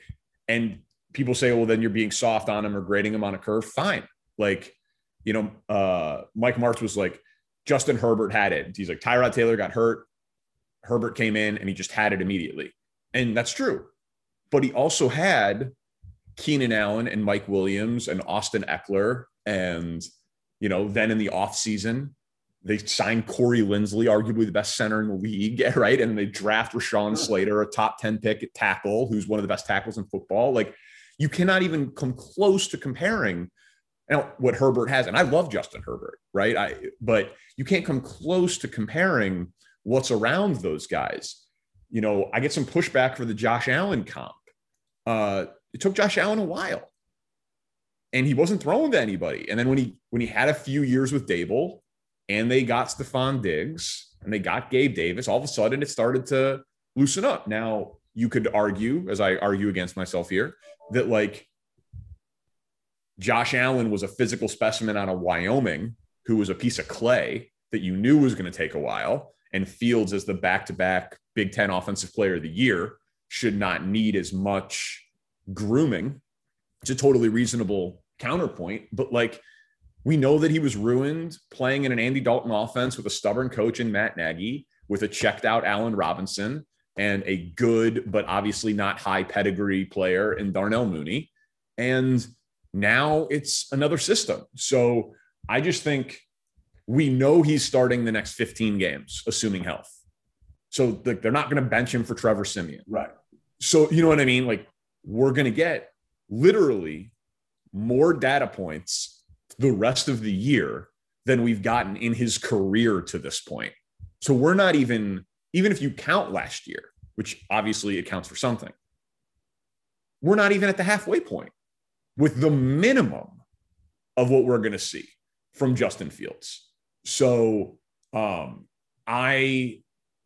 and people say, well, then you're being soft on him or grading him on a curve. Fine. Like, you know, uh, Mike Martz was like, Justin Herbert had it. He's like, Tyrod Taylor got hurt. Herbert came in and he just had it immediately. And that's true. But he also had Keenan Allen and Mike Williams and Austin Ekeler. And, you know, then in the offseason, they signed Corey Linsley, arguably the best center in the league, right? And they draft Rashawn Slater, a top 10 pick at tackle, who's one of the best tackles in football. Like, you cannot even come close to comparing now what Herbert has. And I love Justin Herbert, right? I but you can't come close to comparing what's around those guys. You know, I get some pushback for the Josh Allen comp. Uh, it took Josh Allen a while. And he wasn't thrown to anybody. And then when he when he had a few years with Daboll, and they got Stefon Diggs and they got Gabe Davis, all of a sudden it started to loosen up. Now you could argue, as I argue against myself here, that like Josh Allen was a physical specimen out of Wyoming who was a piece of clay that you knew was going to take a while. And Fields, as the back to back Big Ten Offensive Player of the Year, should not need as much grooming. It's a totally reasonable counterpoint. But like, we know that he was ruined playing in an Andy Dalton offense with a stubborn coach in Matt Nagy, with a checked out Allen Robinson, and a good, but obviously not high pedigree player in Darnell Mooney. And now it's another system. So I just think we know he's starting the next 15 games, assuming health. So they're not going to bench him for Trevor Siemian. Right. So, you know what I mean? Like, we're going to get literally more data points the rest of the year than we've gotten in his career to this point. So we're not even even if you count last year, which obviously it counts for something, we're not even at the halfway point with the minimum of what we're going to see from Justin Fields. So um, I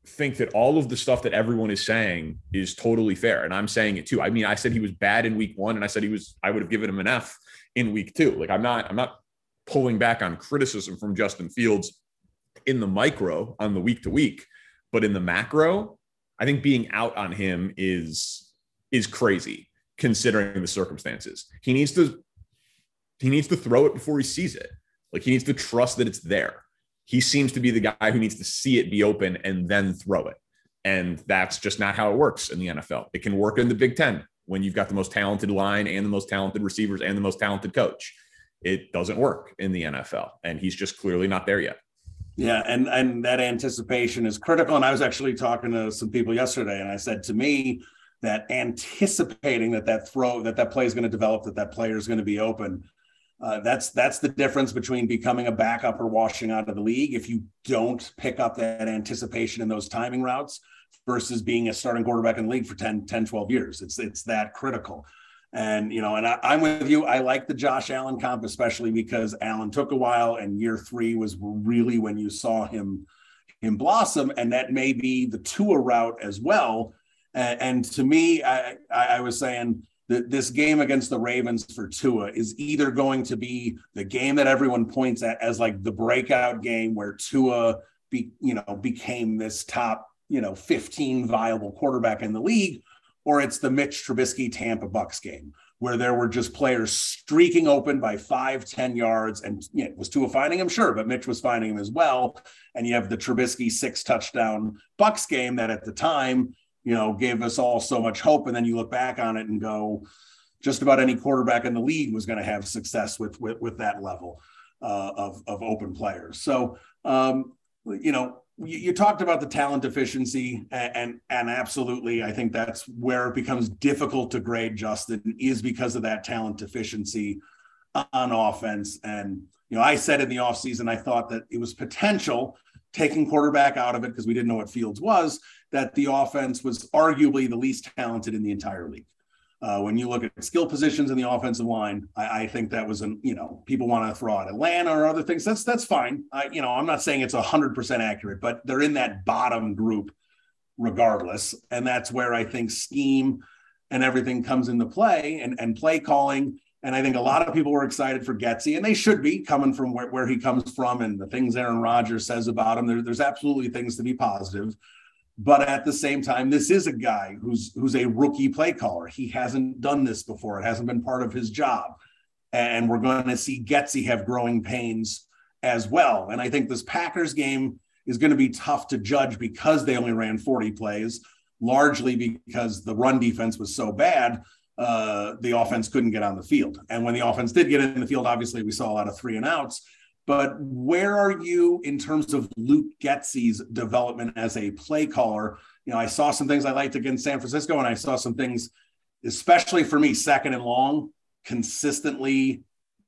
think that all of the stuff that everyone is saying is totally fair. And I'm saying it too. I mean, I said he was bad in week one, and I said he was, I would have given him an F in week two. Like I'm not, I'm not pulling back on criticism from Justin Fields in the micro on the week to week. But in the macro, I think being out on him is is crazy considering the circumstances. He needs to he needs to throw it before he sees it. Like he needs to trust that it's there. He seems to be the guy who needs to see it be open and then throw it. And that's just not how it works in the NFL. It can work in the Big 10 when you've got the most talented line and the most talented receivers and the most talented coach. It doesn't work in the NFL and he's just clearly not there yet. Yeah, and and that anticipation is critical. And I was actually talking to some people yesterday, and I said to me that anticipating that that throw that that play is going to develop, that that player is going to be open. Uh, that's that's the difference between becoming a backup or washing out of the league. If you don't pick up that anticipation in those timing routes versus being a starting quarterback in the league for 10, 10 12 years, it's it's that critical. And, you know, and I, am with you. I like the Josh Allen comp, especially because Allen took a while and year three was really when you saw him, him blossom. And that may be the Tua route as well. And, and to me, I, I was saying that this game against the Ravens for Tua is either going to be the game that everyone points at as like the breakout game where Tua be, you know, became this top, you know, 15 viable quarterback in the league, or it's the Mitch Trubisky Tampa Bucks game where there were just players streaking open by five, 10 yards. And you know, was Tua finding him? Sure, but Mitch was finding him as well. And you have the Trubisky six touchdown Bucks game that at the time, you know, gave us all so much hope. And then you look back on it and go, just about any quarterback in the league was going to have success with, with, with that level uh, of, of open players. So, um, you know, you, you, talked about the talent deficiency and, and, and absolutely i think that's where it becomes difficult to grade justin is because of that talent deficiency on offense and you know i said in the offseason i thought that it was potential taking quarterback out of it because we didn't know what fields was that the offense was arguably the least talented in the entire league uh, when you look at skill positions in the offensive line, I, I think that was an you know people want to throw out Atlanta or other things. That's that's fine. I, you know I'm not saying it's hundred percent accurate, but they're in that bottom group regardless, and that's where I think scheme and everything comes into play and and play calling. And I think a lot of people were excited for Getsy, and they should be coming from where, where he comes from and the things Aaron Rodgers says about him. There, there's absolutely things to be positive. But at the same time, this is a guy who's who's a rookie play caller. He hasn't done this before. It hasn't been part of his job. and we're going to see Getsy have growing pains as well. And I think this Packers game is going to be tough to judge because they only ran 40 plays, largely because the run defense was so bad. Uh, the offense couldn't get on the field. And when the offense did get in the field, obviously we saw a lot of three and outs. But where are you in terms of Luke Getsy's development as a play caller? You know, I saw some things I liked against San Francisco, and I saw some things, especially for me, second and long, consistently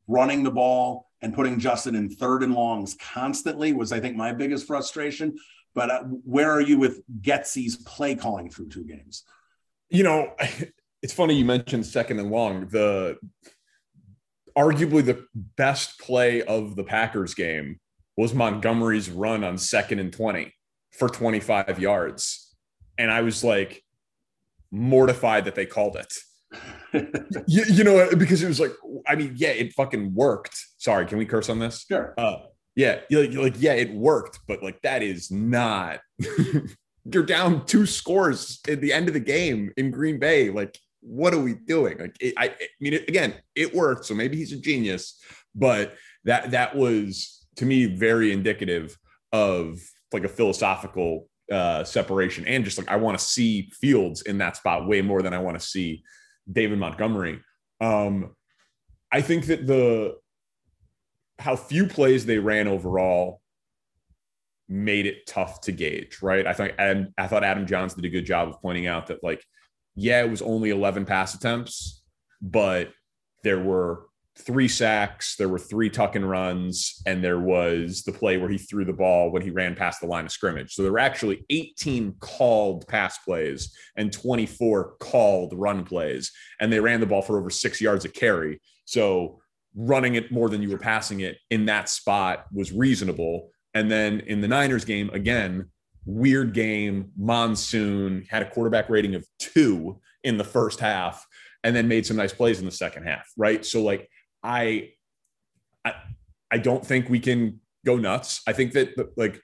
running the ball and putting Justin in third and longs constantly was, I think, my biggest frustration. But uh, where are you with Getsy's play calling through two games? You know, it's funny you mentioned second and long. The arguably the best play of the Packers game was Montgomery's run on second and 20 for 25 yards. And I was like mortified that they called it. you, you, know, because it was like, I mean, yeah, it fucking worked. Sorry, can we curse on this? Sure. Uh, yeah, like, like, yeah, it worked, but like that is not. you're down two scores at the end of the game in Green Bay. Like, what are we doing? Like, it, I, I mean, it, again, it worked, so maybe he's a genius, but that that was to me very indicative of like a philosophical uh, separation and just like I want to see Fields in that spot way more than I want to see David Montgomery. Um, I think that the how few plays they ran overall made it tough to gauge, right? I think and I thought Adam Jahns did a good job of pointing out that like, yeah, it was only 11 pass attempts, but there were three sacks, there were three tuck and runs, and there was the play where he threw the ball when he ran past the line of scrimmage. So there were actually 18 called pass plays and 24 called run plays, and they ran the ball for over six yards a carry. So running it more than you were passing it in that spot was reasonable. And then in the Niners game, again, weird game, monsoon, had a quarterback rating of two in the first half, and then made some nice plays in the second half, right? So, like, I, I, I don't think we can go nuts. I think that like,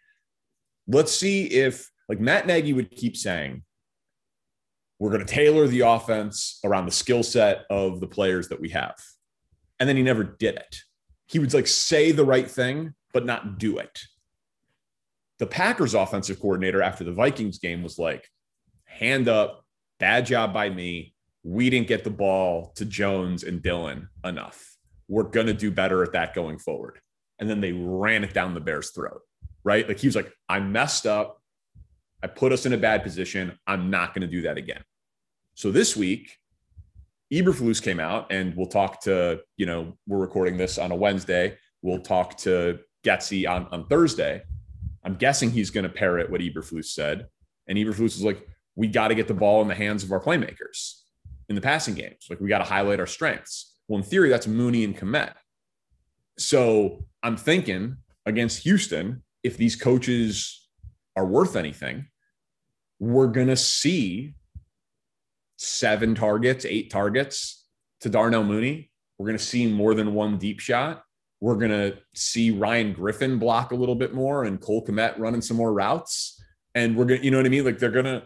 let's see if like Matt Nagy would keep saying, we're going to tailor the offense around the skill set of the players that we have. And then he never did it. He would like say the right thing, but not do it. The Packers offensive coordinator after the Vikings game was like, hand up, bad job by me. We didn't get the ball to Jones and Dillon enough we're going to do better at that going forward. And then they ran it down the Bears' throat, right? Like he was like, I messed up. I put us in a bad position. I'm not going to do that again. So this week, Eberflus came out, and we'll talk to, you know, we're recording this on a Wednesday. We'll talk to Getsy on, on Thursday. I'm guessing he's going to parrot what Eberflus said. And Eberflus is like, we got to get the ball in the hands of our playmakers in the passing games. Like we got to highlight our strengths. Well, in theory, that's Mooney and Kmet. So I'm thinking against Houston, if these coaches are worth anything, we're going to see seven targets, eight targets to Darnell Mooney. We're going to see more than one deep shot. We're going to see Ryan Griffin block a little bit more and Cole Kmet running some more routes. And we're going to, you know what I mean? Like they're going to,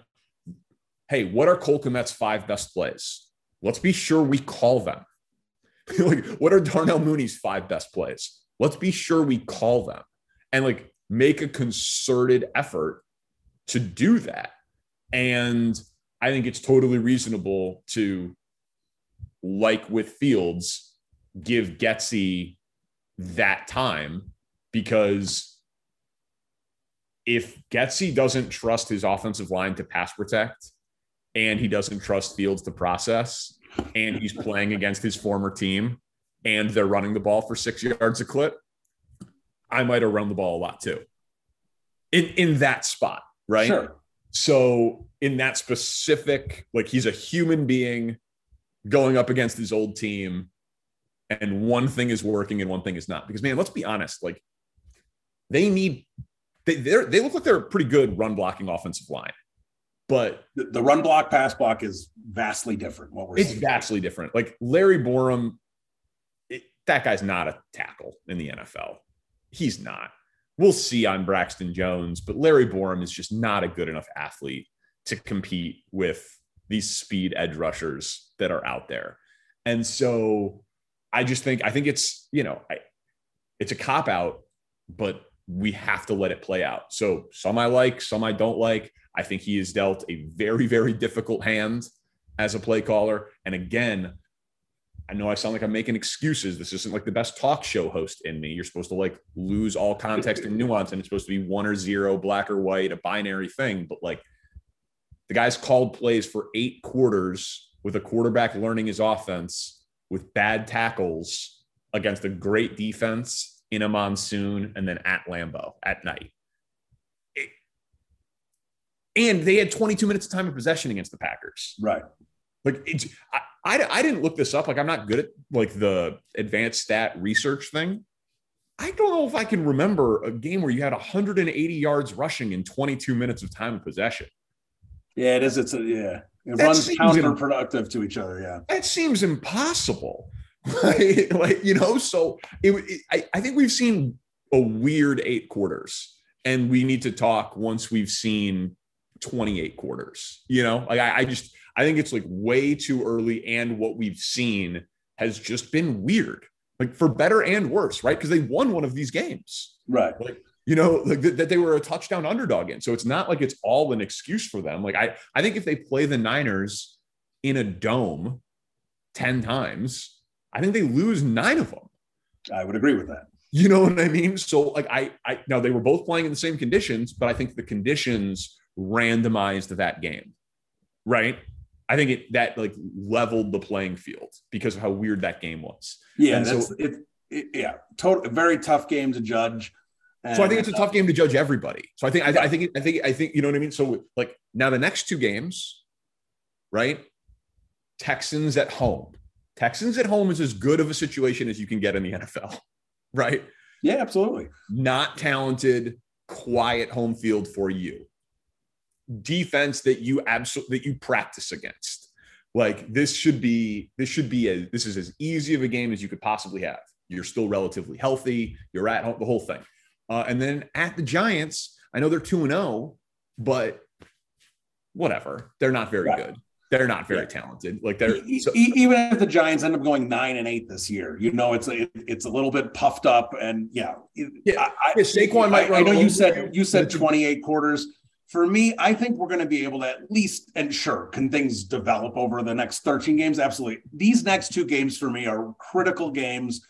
hey, what are Cole Kmet's five best plays? Let's be sure we call them. like, what are Darnell Mooney's five best plays? Let's be sure we call them and like make a concerted effort to do that. And I think it's totally reasonable to, like with Fields, give Getsy that time because if Getsy doesn't trust his offensive line to pass protect and he doesn't trust Fields to process, and he's playing against his former team and they're running the ball for six yards a clip, I might have run the ball a lot too. In in that spot, right? Sure. So in that specific, like he's a human being going up against his old team, and one thing is working and one thing is not. Because man, let's be honest, like they need they they they look like they're a pretty good run blocking offensive line. But the, the run block pass block is vastly different. What we're it's seeing. vastly different. Like Larry Borom, it, that guy's not a tackle in the NFL. He's not. We'll see on Braxton Jones, but Larry Borom is just not a good enough athlete to compete with these speed edge rushers that are out there. And so I just think I think it's you know I, it's a cop out, but we have to let it play out. So some I like, some I don't like. I think he has dealt a very very difficult hand as a play caller, and again, I know I sound like I'm making excuses. This isn't like the best talk show host in me. You're supposed to like lose all context and nuance, and it's supposed to be one or zero, black or white, a binary thing. But like the guy's called plays for eight quarters with a quarterback learning his offense with bad tackles against a great defense in a monsoon and then at Lambeau at night. It, and they had 22 minutes of time of possession against the Packers. Right. Like it's, I, I, I didn't look this up. Like I'm not good at like the advanced stat research thing. I don't know if I can remember a game where you had 180 yards rushing in 22 minutes of time of possession. Yeah, it is. It's a yeah. It that runs counterproductive to each other. Yeah, that seems impossible. like, like you know, so it, it, I, I think we've seen a weird eight quarters, and we need to talk once we've seen 28 quarters. You know, like I, I just I think it's like way too early, and what we've seen has just been weird, like for better and worse, right? Because they won one of these games, right? Like you know, like th- that they were a touchdown underdog in. So it's not like it's all an excuse for them. Like I, I think if they play the Niners in a dome 10 times, I think they lose nine of them. I would agree with that. You know what I mean? So like I, I now they were both playing in the same conditions, but I think the conditions randomized that game, right? I think it that like leveled the playing field because of how weird that game was. Yeah, and that's so, it, it, Yeah, total very tough game to judge. So I think it's a tough game to judge everybody. So I think I, I think I think I think you know what I mean. So like now the next two games, right? Texans at home. Texans at home is as good of a situation as you can get in the NFL, right? Yeah, absolutely. Not talented, quiet home field for you. Defense that you absolutely that you practice against. Like this should be this should be a this is as easy of a game as you could possibly have. You're still relatively healthy. You're at home, the whole thing. Uh, and then at the Giants, I know they're 2 and 0, but whatever. They're not very right. good. They're not very yeah. talented. Like they're so, even if the Giants end up going nine and eight this year, you know, it's a, it's a little bit puffed up, and yeah, yeah. I, yeah Saquon might. I, I know you said you said 28 quarters. For me, I think we're going to be able to at least, and sure, can things develop over the next 13 games? Absolutely. These next two games for me are critical games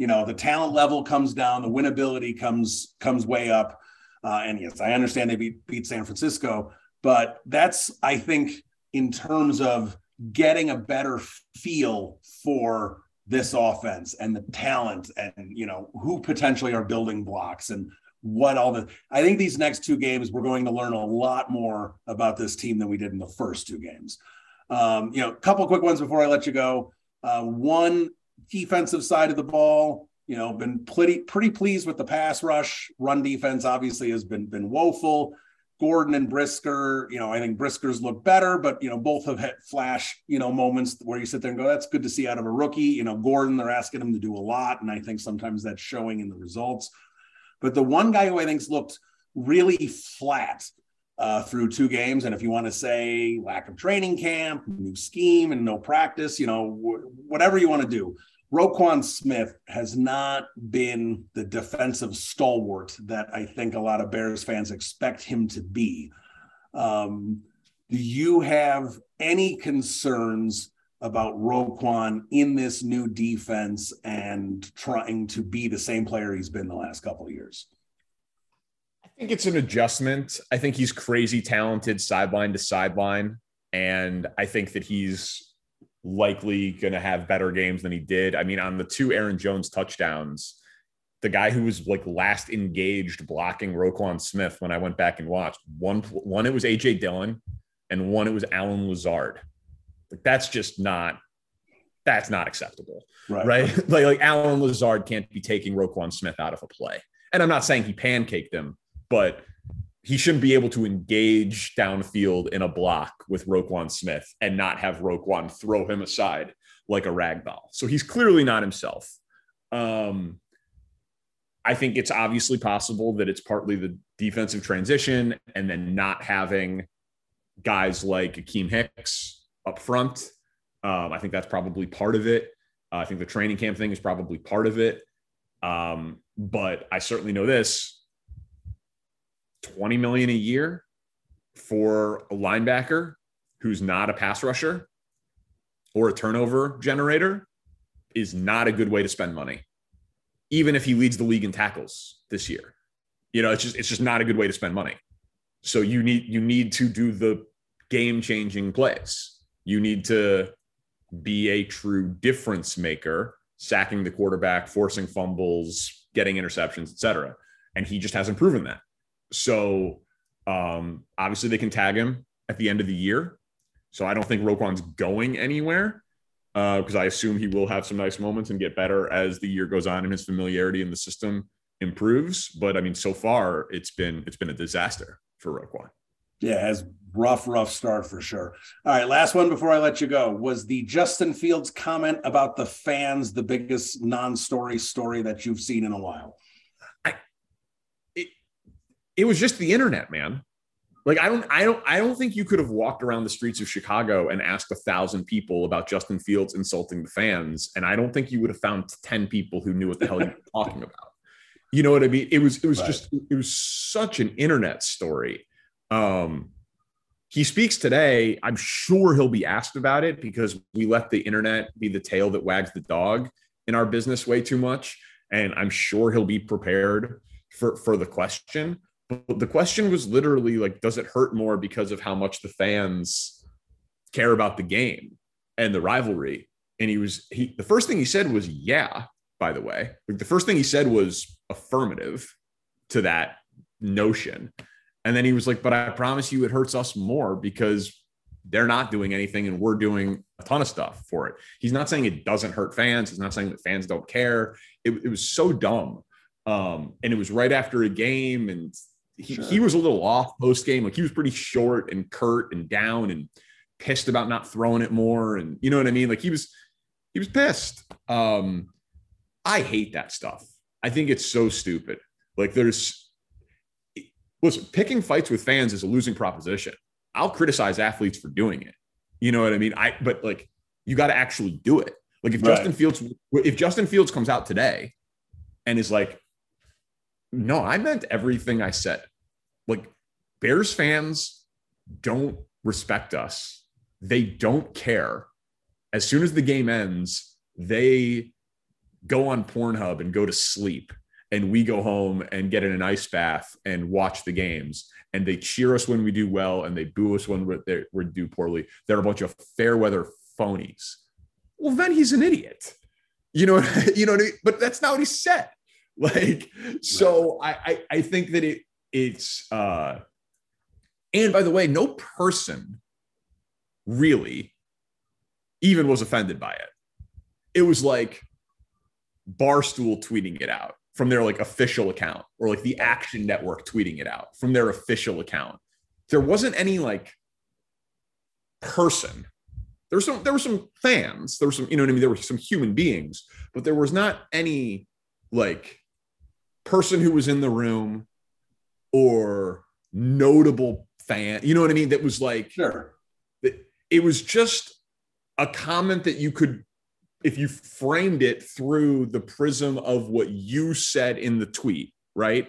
you know the talent level comes down, the winnability comes comes way up. Uh, and yes, I understand they beat, beat San Francisco, but that's I think in terms of getting a better feel for this offense and the talent and you know who potentially are building blocks and what all the I think these next two games we're going to learn a lot more about this team than we did in the first two games. Um, you know, a couple quick ones before I let you go. Uh, one defensive side of the ball, you know, been pretty pretty pleased with the pass rush. Run defense obviously has been been woeful. Gordon and Brisker, you know, I think Brisker's look better, but you know, both have had flash, you know, moments where you sit there and go, that's good to see out of a rookie. You know, Gordon, they're asking him to do a lot, and I think sometimes that's showing in the results. But the one guy who I think's looked really flat uh, through two games. And if you want to say lack of training camp, new scheme, and no practice, you know, wh- whatever you want to do, Roquan Smith has not been the defensive stalwart that I think a lot of Bears fans expect him to be. Um, do you have any concerns about Roquan in this new defense and trying to be the same player he's been the last couple of years? I think it's an adjustment. I think he's crazy talented sideline to sideline. And I think that he's likely going to have better games than he did. I mean, on the two Aaron Jones touchdowns, the guy who was like last engaged blocking Roquan Smith when I went back and watched one, one it was AJ Dillon and one it was Allen Lazard. Like that's just not that's not acceptable. Right. right? like, like Allen Lazard can't be taking Roquan Smith out of a play. And I'm not saying he pancaked him, but he shouldn't be able to engage downfield in a block with Roquan Smith and not have Roquan throw him aside like a rag doll. So he's clearly not himself. Um, I think it's obviously possible that it's partly the defensive transition and then not having guys like Akiem Hicks up front. Um, I think that's probably part of it. Uh, I think the training camp thing is probably part of it. Um, but I certainly know this 20 million a year for a linebacker who's not a pass rusher or a turnover generator is not a good way to spend money, even if he leads the league in tackles this year. You know, it's just it's just not a good way to spend money. So you need you need to do the game changing plays. You need to be a true difference maker, sacking the quarterback, forcing fumbles, getting interceptions, etc. And he just hasn't proven that. So um, obviously they can tag him at the end of the year. So I don't think Roquan's going anywhere because uh, I assume he will have some nice moments and get better as the year goes on and his familiarity in the system improves. But I mean, so far it's been it's been a disaster for Roquan. Yeah, has rough, rough start for sure. All right, last one before I let you go was the Justin Fields comment about the fans the biggest non-story story that you've seen in a while. It was just the internet, man. Like I don't, I don't, I don't think you could have walked around the streets of Chicago and asked a thousand people about Justin Fields insulting the fans, and I don't think you would have found ten people who knew what the hell you were talking about. You know what I mean? It was, it was right. just, it was such an internet story. Um, he speaks today. I'm sure he'll be asked about it because we let the internet be the tail that wags the dog in our business way too much, and I'm sure he'll be prepared for for the question. But the question was literally like, does it hurt more because of how much the fans care about the game and the rivalry? And he was he the first thing he said was, yeah, by the way. Like the first thing he said was affirmative to that notion. And then he was like, but I promise you it hurts us more because they're not doing anything and we're doing a ton of stuff for it. He's not saying it doesn't hurt fans. He's not saying that fans don't care. It, it was so dumb. Um, and it was right after a game and he, sure. he was a little off post game. Like he was pretty short and curt and down and pissed about not throwing it more. And you know what I mean? Like he was, he was pissed. Um, I hate that stuff. I think it's so stupid. Like there's, listen, picking fights with fans is a losing proposition. I'll criticize athletes for doing it. You know what I mean? I, but like, you got to actually do it. Like if right. Justin Fields, if Justin Fields comes out today and is like, no, I meant everything I said like Bears fans don't respect us. They don't care. As soon as the game ends, they go on Pornhub and go to sleep. And we go home and get in an ice bath and watch the games. And they cheer us when we do well and they boo us when we're, we do poorly. They're a bunch of fair weather phonies. Well, then he's an idiot. You know, you know, but that's not what he said. Like, so I, I, I think that it it's uh and by the way no person really even was offended by it. It was like barstool tweeting it out from their like official account or like the action network tweeting it out from their official account. There wasn't any like person. There were some there were some fans. There were some you know what i mean? There were some human beings but there was not any like person who was in the room or notable fan. You know what I mean? That was like, sure. It was just a comment that you could, if you framed it through the prism of what you said in the tweet, right?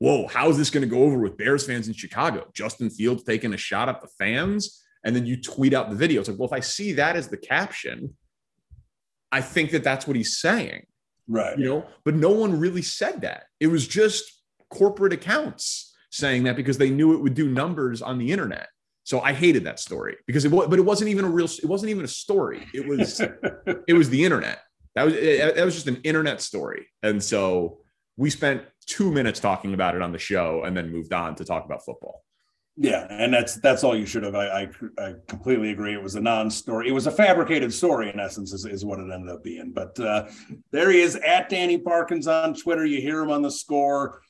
Whoa, how is this going to go over with Bears fans in Chicago? Justin Fields taking a shot at the fans. And then you tweet out the video. It's like, well, if I see that as the caption, I think that that's what he's saying. Right. You know, but no one really said that. It was just corporate accounts saying that because they knew it would do numbers on the internet. So I hated that story because it was, but it wasn't even a real, it wasn't even a story. It was, it was the internet. That was, it, that was just an internet story. And so we spent two minutes talking about it on the show and then moved on to talk about football. Yeah, and that's that's all you should have. I, I, I completely agree. It was a non-story. It was a fabricated story in essence, is, is what it ended up being. But uh, there he is at Danny Parkins on Twitter. You hear him on the score.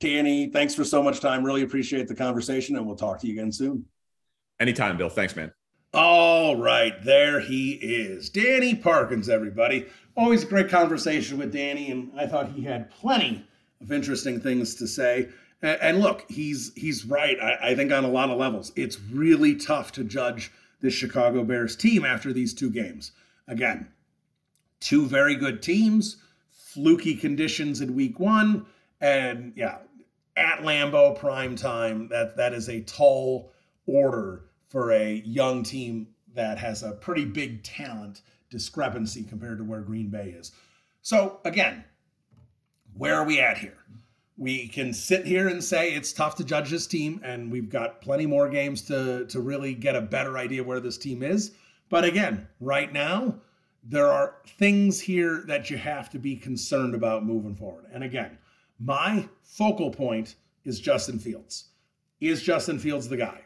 Danny, thanks for so much time. Really appreciate the conversation, and we'll talk to you again soon. Anytime, Bill. Thanks, man. All right, there he is. Danny Parkins, everybody. Always a great conversation with Danny, and I thought he had plenty of interesting things to say. And, look, he's he's right. I, I think on a lot of levels, it's really tough to judge the Chicago Bears team after these two games. Again, Two very good teams, fluky conditions in week one, and yeah, at Lambeau prime time. That that is a tall order for a young team that has a pretty big talent discrepancy compared to where Green Bay is. So again, where are we at here? We can sit here and say it's tough to judge this team, and we've got plenty more games to, to really get a better idea where this team is. But again, right now, there are things here that you have to be concerned about moving forward. And again, my focal point is Justin Fields. Is Justin Fields the guy?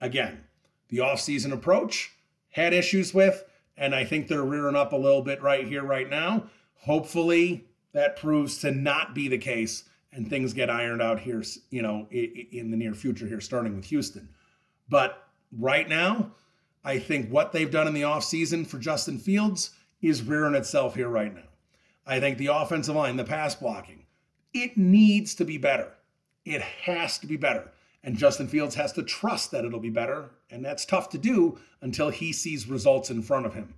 Again, the offseason approach had issues with, and I think they're rearing up a little bit right here, right now. Hopefully, that proves to not be the case and things get ironed out here, you know, in the near future here, starting with Houston. But right now, I think what they've done in the offseason for Justin Fields is rearing itself here right now. I think the offensive line, the pass blocking, it needs to be better. It has to be better. And Justin Fields has to trust that it'll be better. And that's tough to do until he sees results in front of him.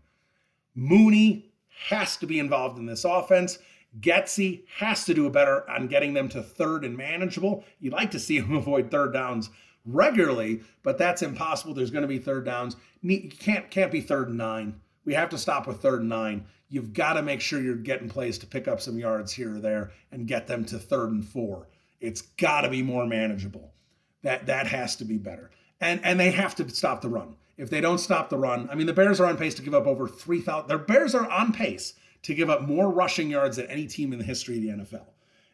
Mooney has to be involved in this offense. Getsy has to do better on getting them to third and manageable. You'd like to see him avoid third downs regularly, but that's impossible. There's going to be third downs. You can't can't be third and nine. We have to stop with third and nine. You've got to make sure you're getting plays to pick up some yards here or there and get them to third and four. It's got to be more manageable. That that has to be better. And and they have to stop the run. If they don't stop the run, I mean the Bears are on pace to give up over 3,000. Their Bears are on pace to give up more rushing yards than any team in the history of the NFL.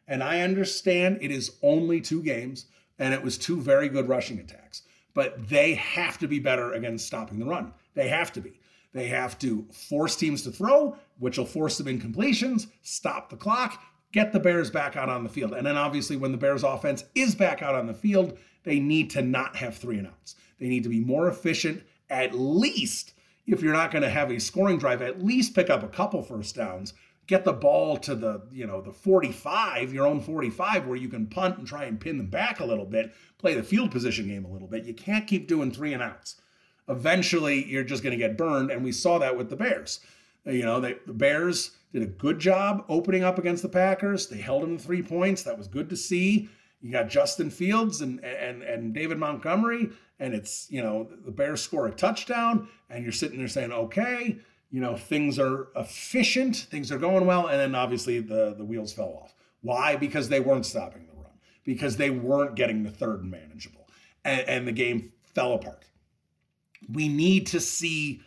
And I understand it is only two games and it was two very good rushing attacks, but they have to be better against stopping the run. They have to be. They have to force teams to throw, which will force them incompletions, stop the clock, get the Bears back out on the field. And then obviously, when the Bears offense is back out on the field, they need to not have three and outs. They need to be more efficient, at least if you're not going to have a scoring drive, at least pick up a couple first downs, get the ball to the, you know, the 45, your own 45 where you can punt and try and pin them back a little bit, play the field position game a little bit. You can't keep doing three and outs. Eventually, you're just going to get burned and we saw that with the Bears. You know, they, the Bears did a good job opening up against the Packers. They held them 3 points. That was good to see. You got Justin Fields and and and David Montgomery and it's you know the Bears score a touchdown, and you're sitting there saying, okay, you know things are efficient, things are going well, and then obviously the the wheels fell off. Why? Because they weren't stopping the run, because they weren't getting the third manageable, and, and the game fell apart. We need to see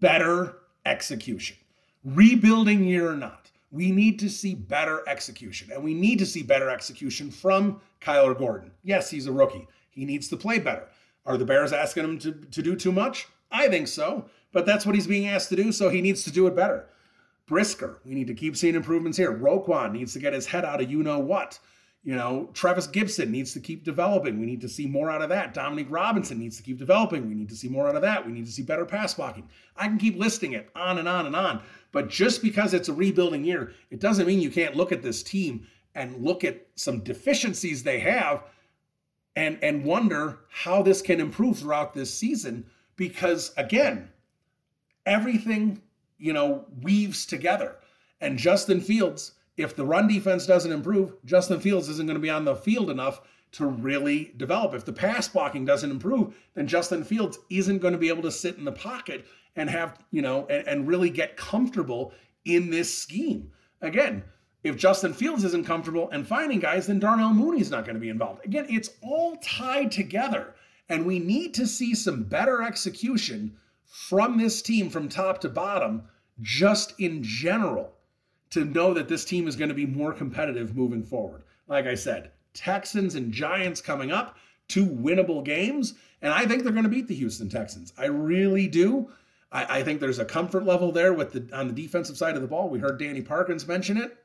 better execution, rebuilding year or not. We need to see better execution, and we need to see better execution from Kyler Gordon. Yes, he's a rookie. He needs to play better. Are the Bears asking him to, to do too much? I think so, but that's what he's being asked to do, so he needs to do it better. Brisker, we need to keep seeing improvements here. Roquan needs to get his head out of you know what. You know, Trevis Gipson needs to keep developing. We need to see more out of that. Dominique Robinson needs to keep developing. We need to see more out of that. We need to see better pass blocking. I can keep listing it on and on and on. But just because it's a rebuilding year, it doesn't mean you can't look at this team and look at some deficiencies they have and and wonder how this can improve throughout this season because again everything you know weaves together and Justin Fields if the run defense doesn't improve Justin Fields isn't going to be on the field enough to really develop if the pass blocking doesn't improve then Justin Fields isn't going to be able to sit in the pocket and have you know and, and really get comfortable in this scheme again if Justin Fields isn't comfortable and finding guys, then Darnell Mooney's not going to be involved. Again, it's all tied together. And we need to see some better execution from this team from top to bottom, just in general, to know that this team is going to be more competitive moving forward. Like I said, Texans and Giants coming up, two winnable games. And I think they're going to beat the Houston Texans. I really do. I, I think there's a comfort level there with the on the defensive side of the ball. We heard Danny Parkins mention it.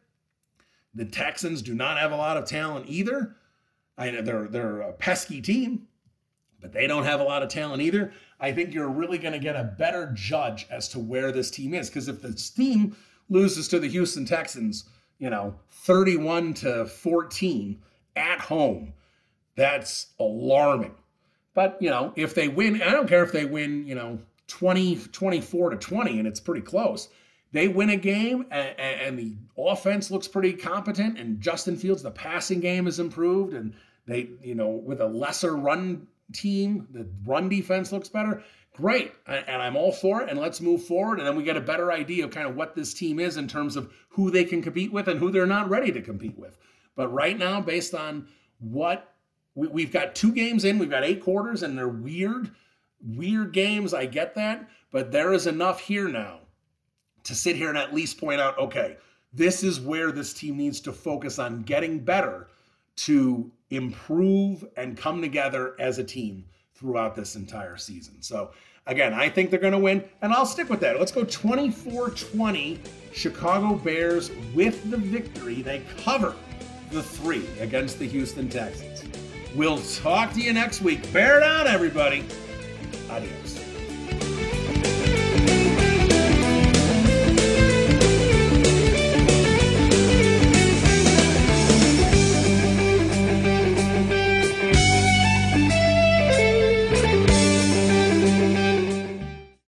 The Texans do not have a lot of talent either. I know they're they're a pesky team, but they don't have a lot of talent either. I think you're really going to get a better judge as to where this team is because if this team loses to the Houston Texans, you know, 31 to 14 at home, that's alarming. But, you know, if they win, I don't care if they win, you know, 20 24 to 20 and it's pretty close they win a game and, and, the offense looks pretty competent and Justin Fields, the passing game is improved and they, you know, with a lesser run team, the run defense looks better. Great. And I'm all for it. And let's move forward. And then we get a better idea of kind of what this team is in terms of who they can compete with and who they're not ready to compete with. But right now, based on what we, have got two games in, we've got eight quarters, and they're weird, weird games. I get that. But there is enough here now to sit here and at least point out okay, this is where this team needs to focus on getting better to improve and come together as a team throughout this entire season. So, again, I think they're going to win, and I'll stick with that. Let's go 24 20. Chicago Bears with the victory. They cover the three against the Houston Texans. We'll talk to you next week. Bear down, everybody. Adios.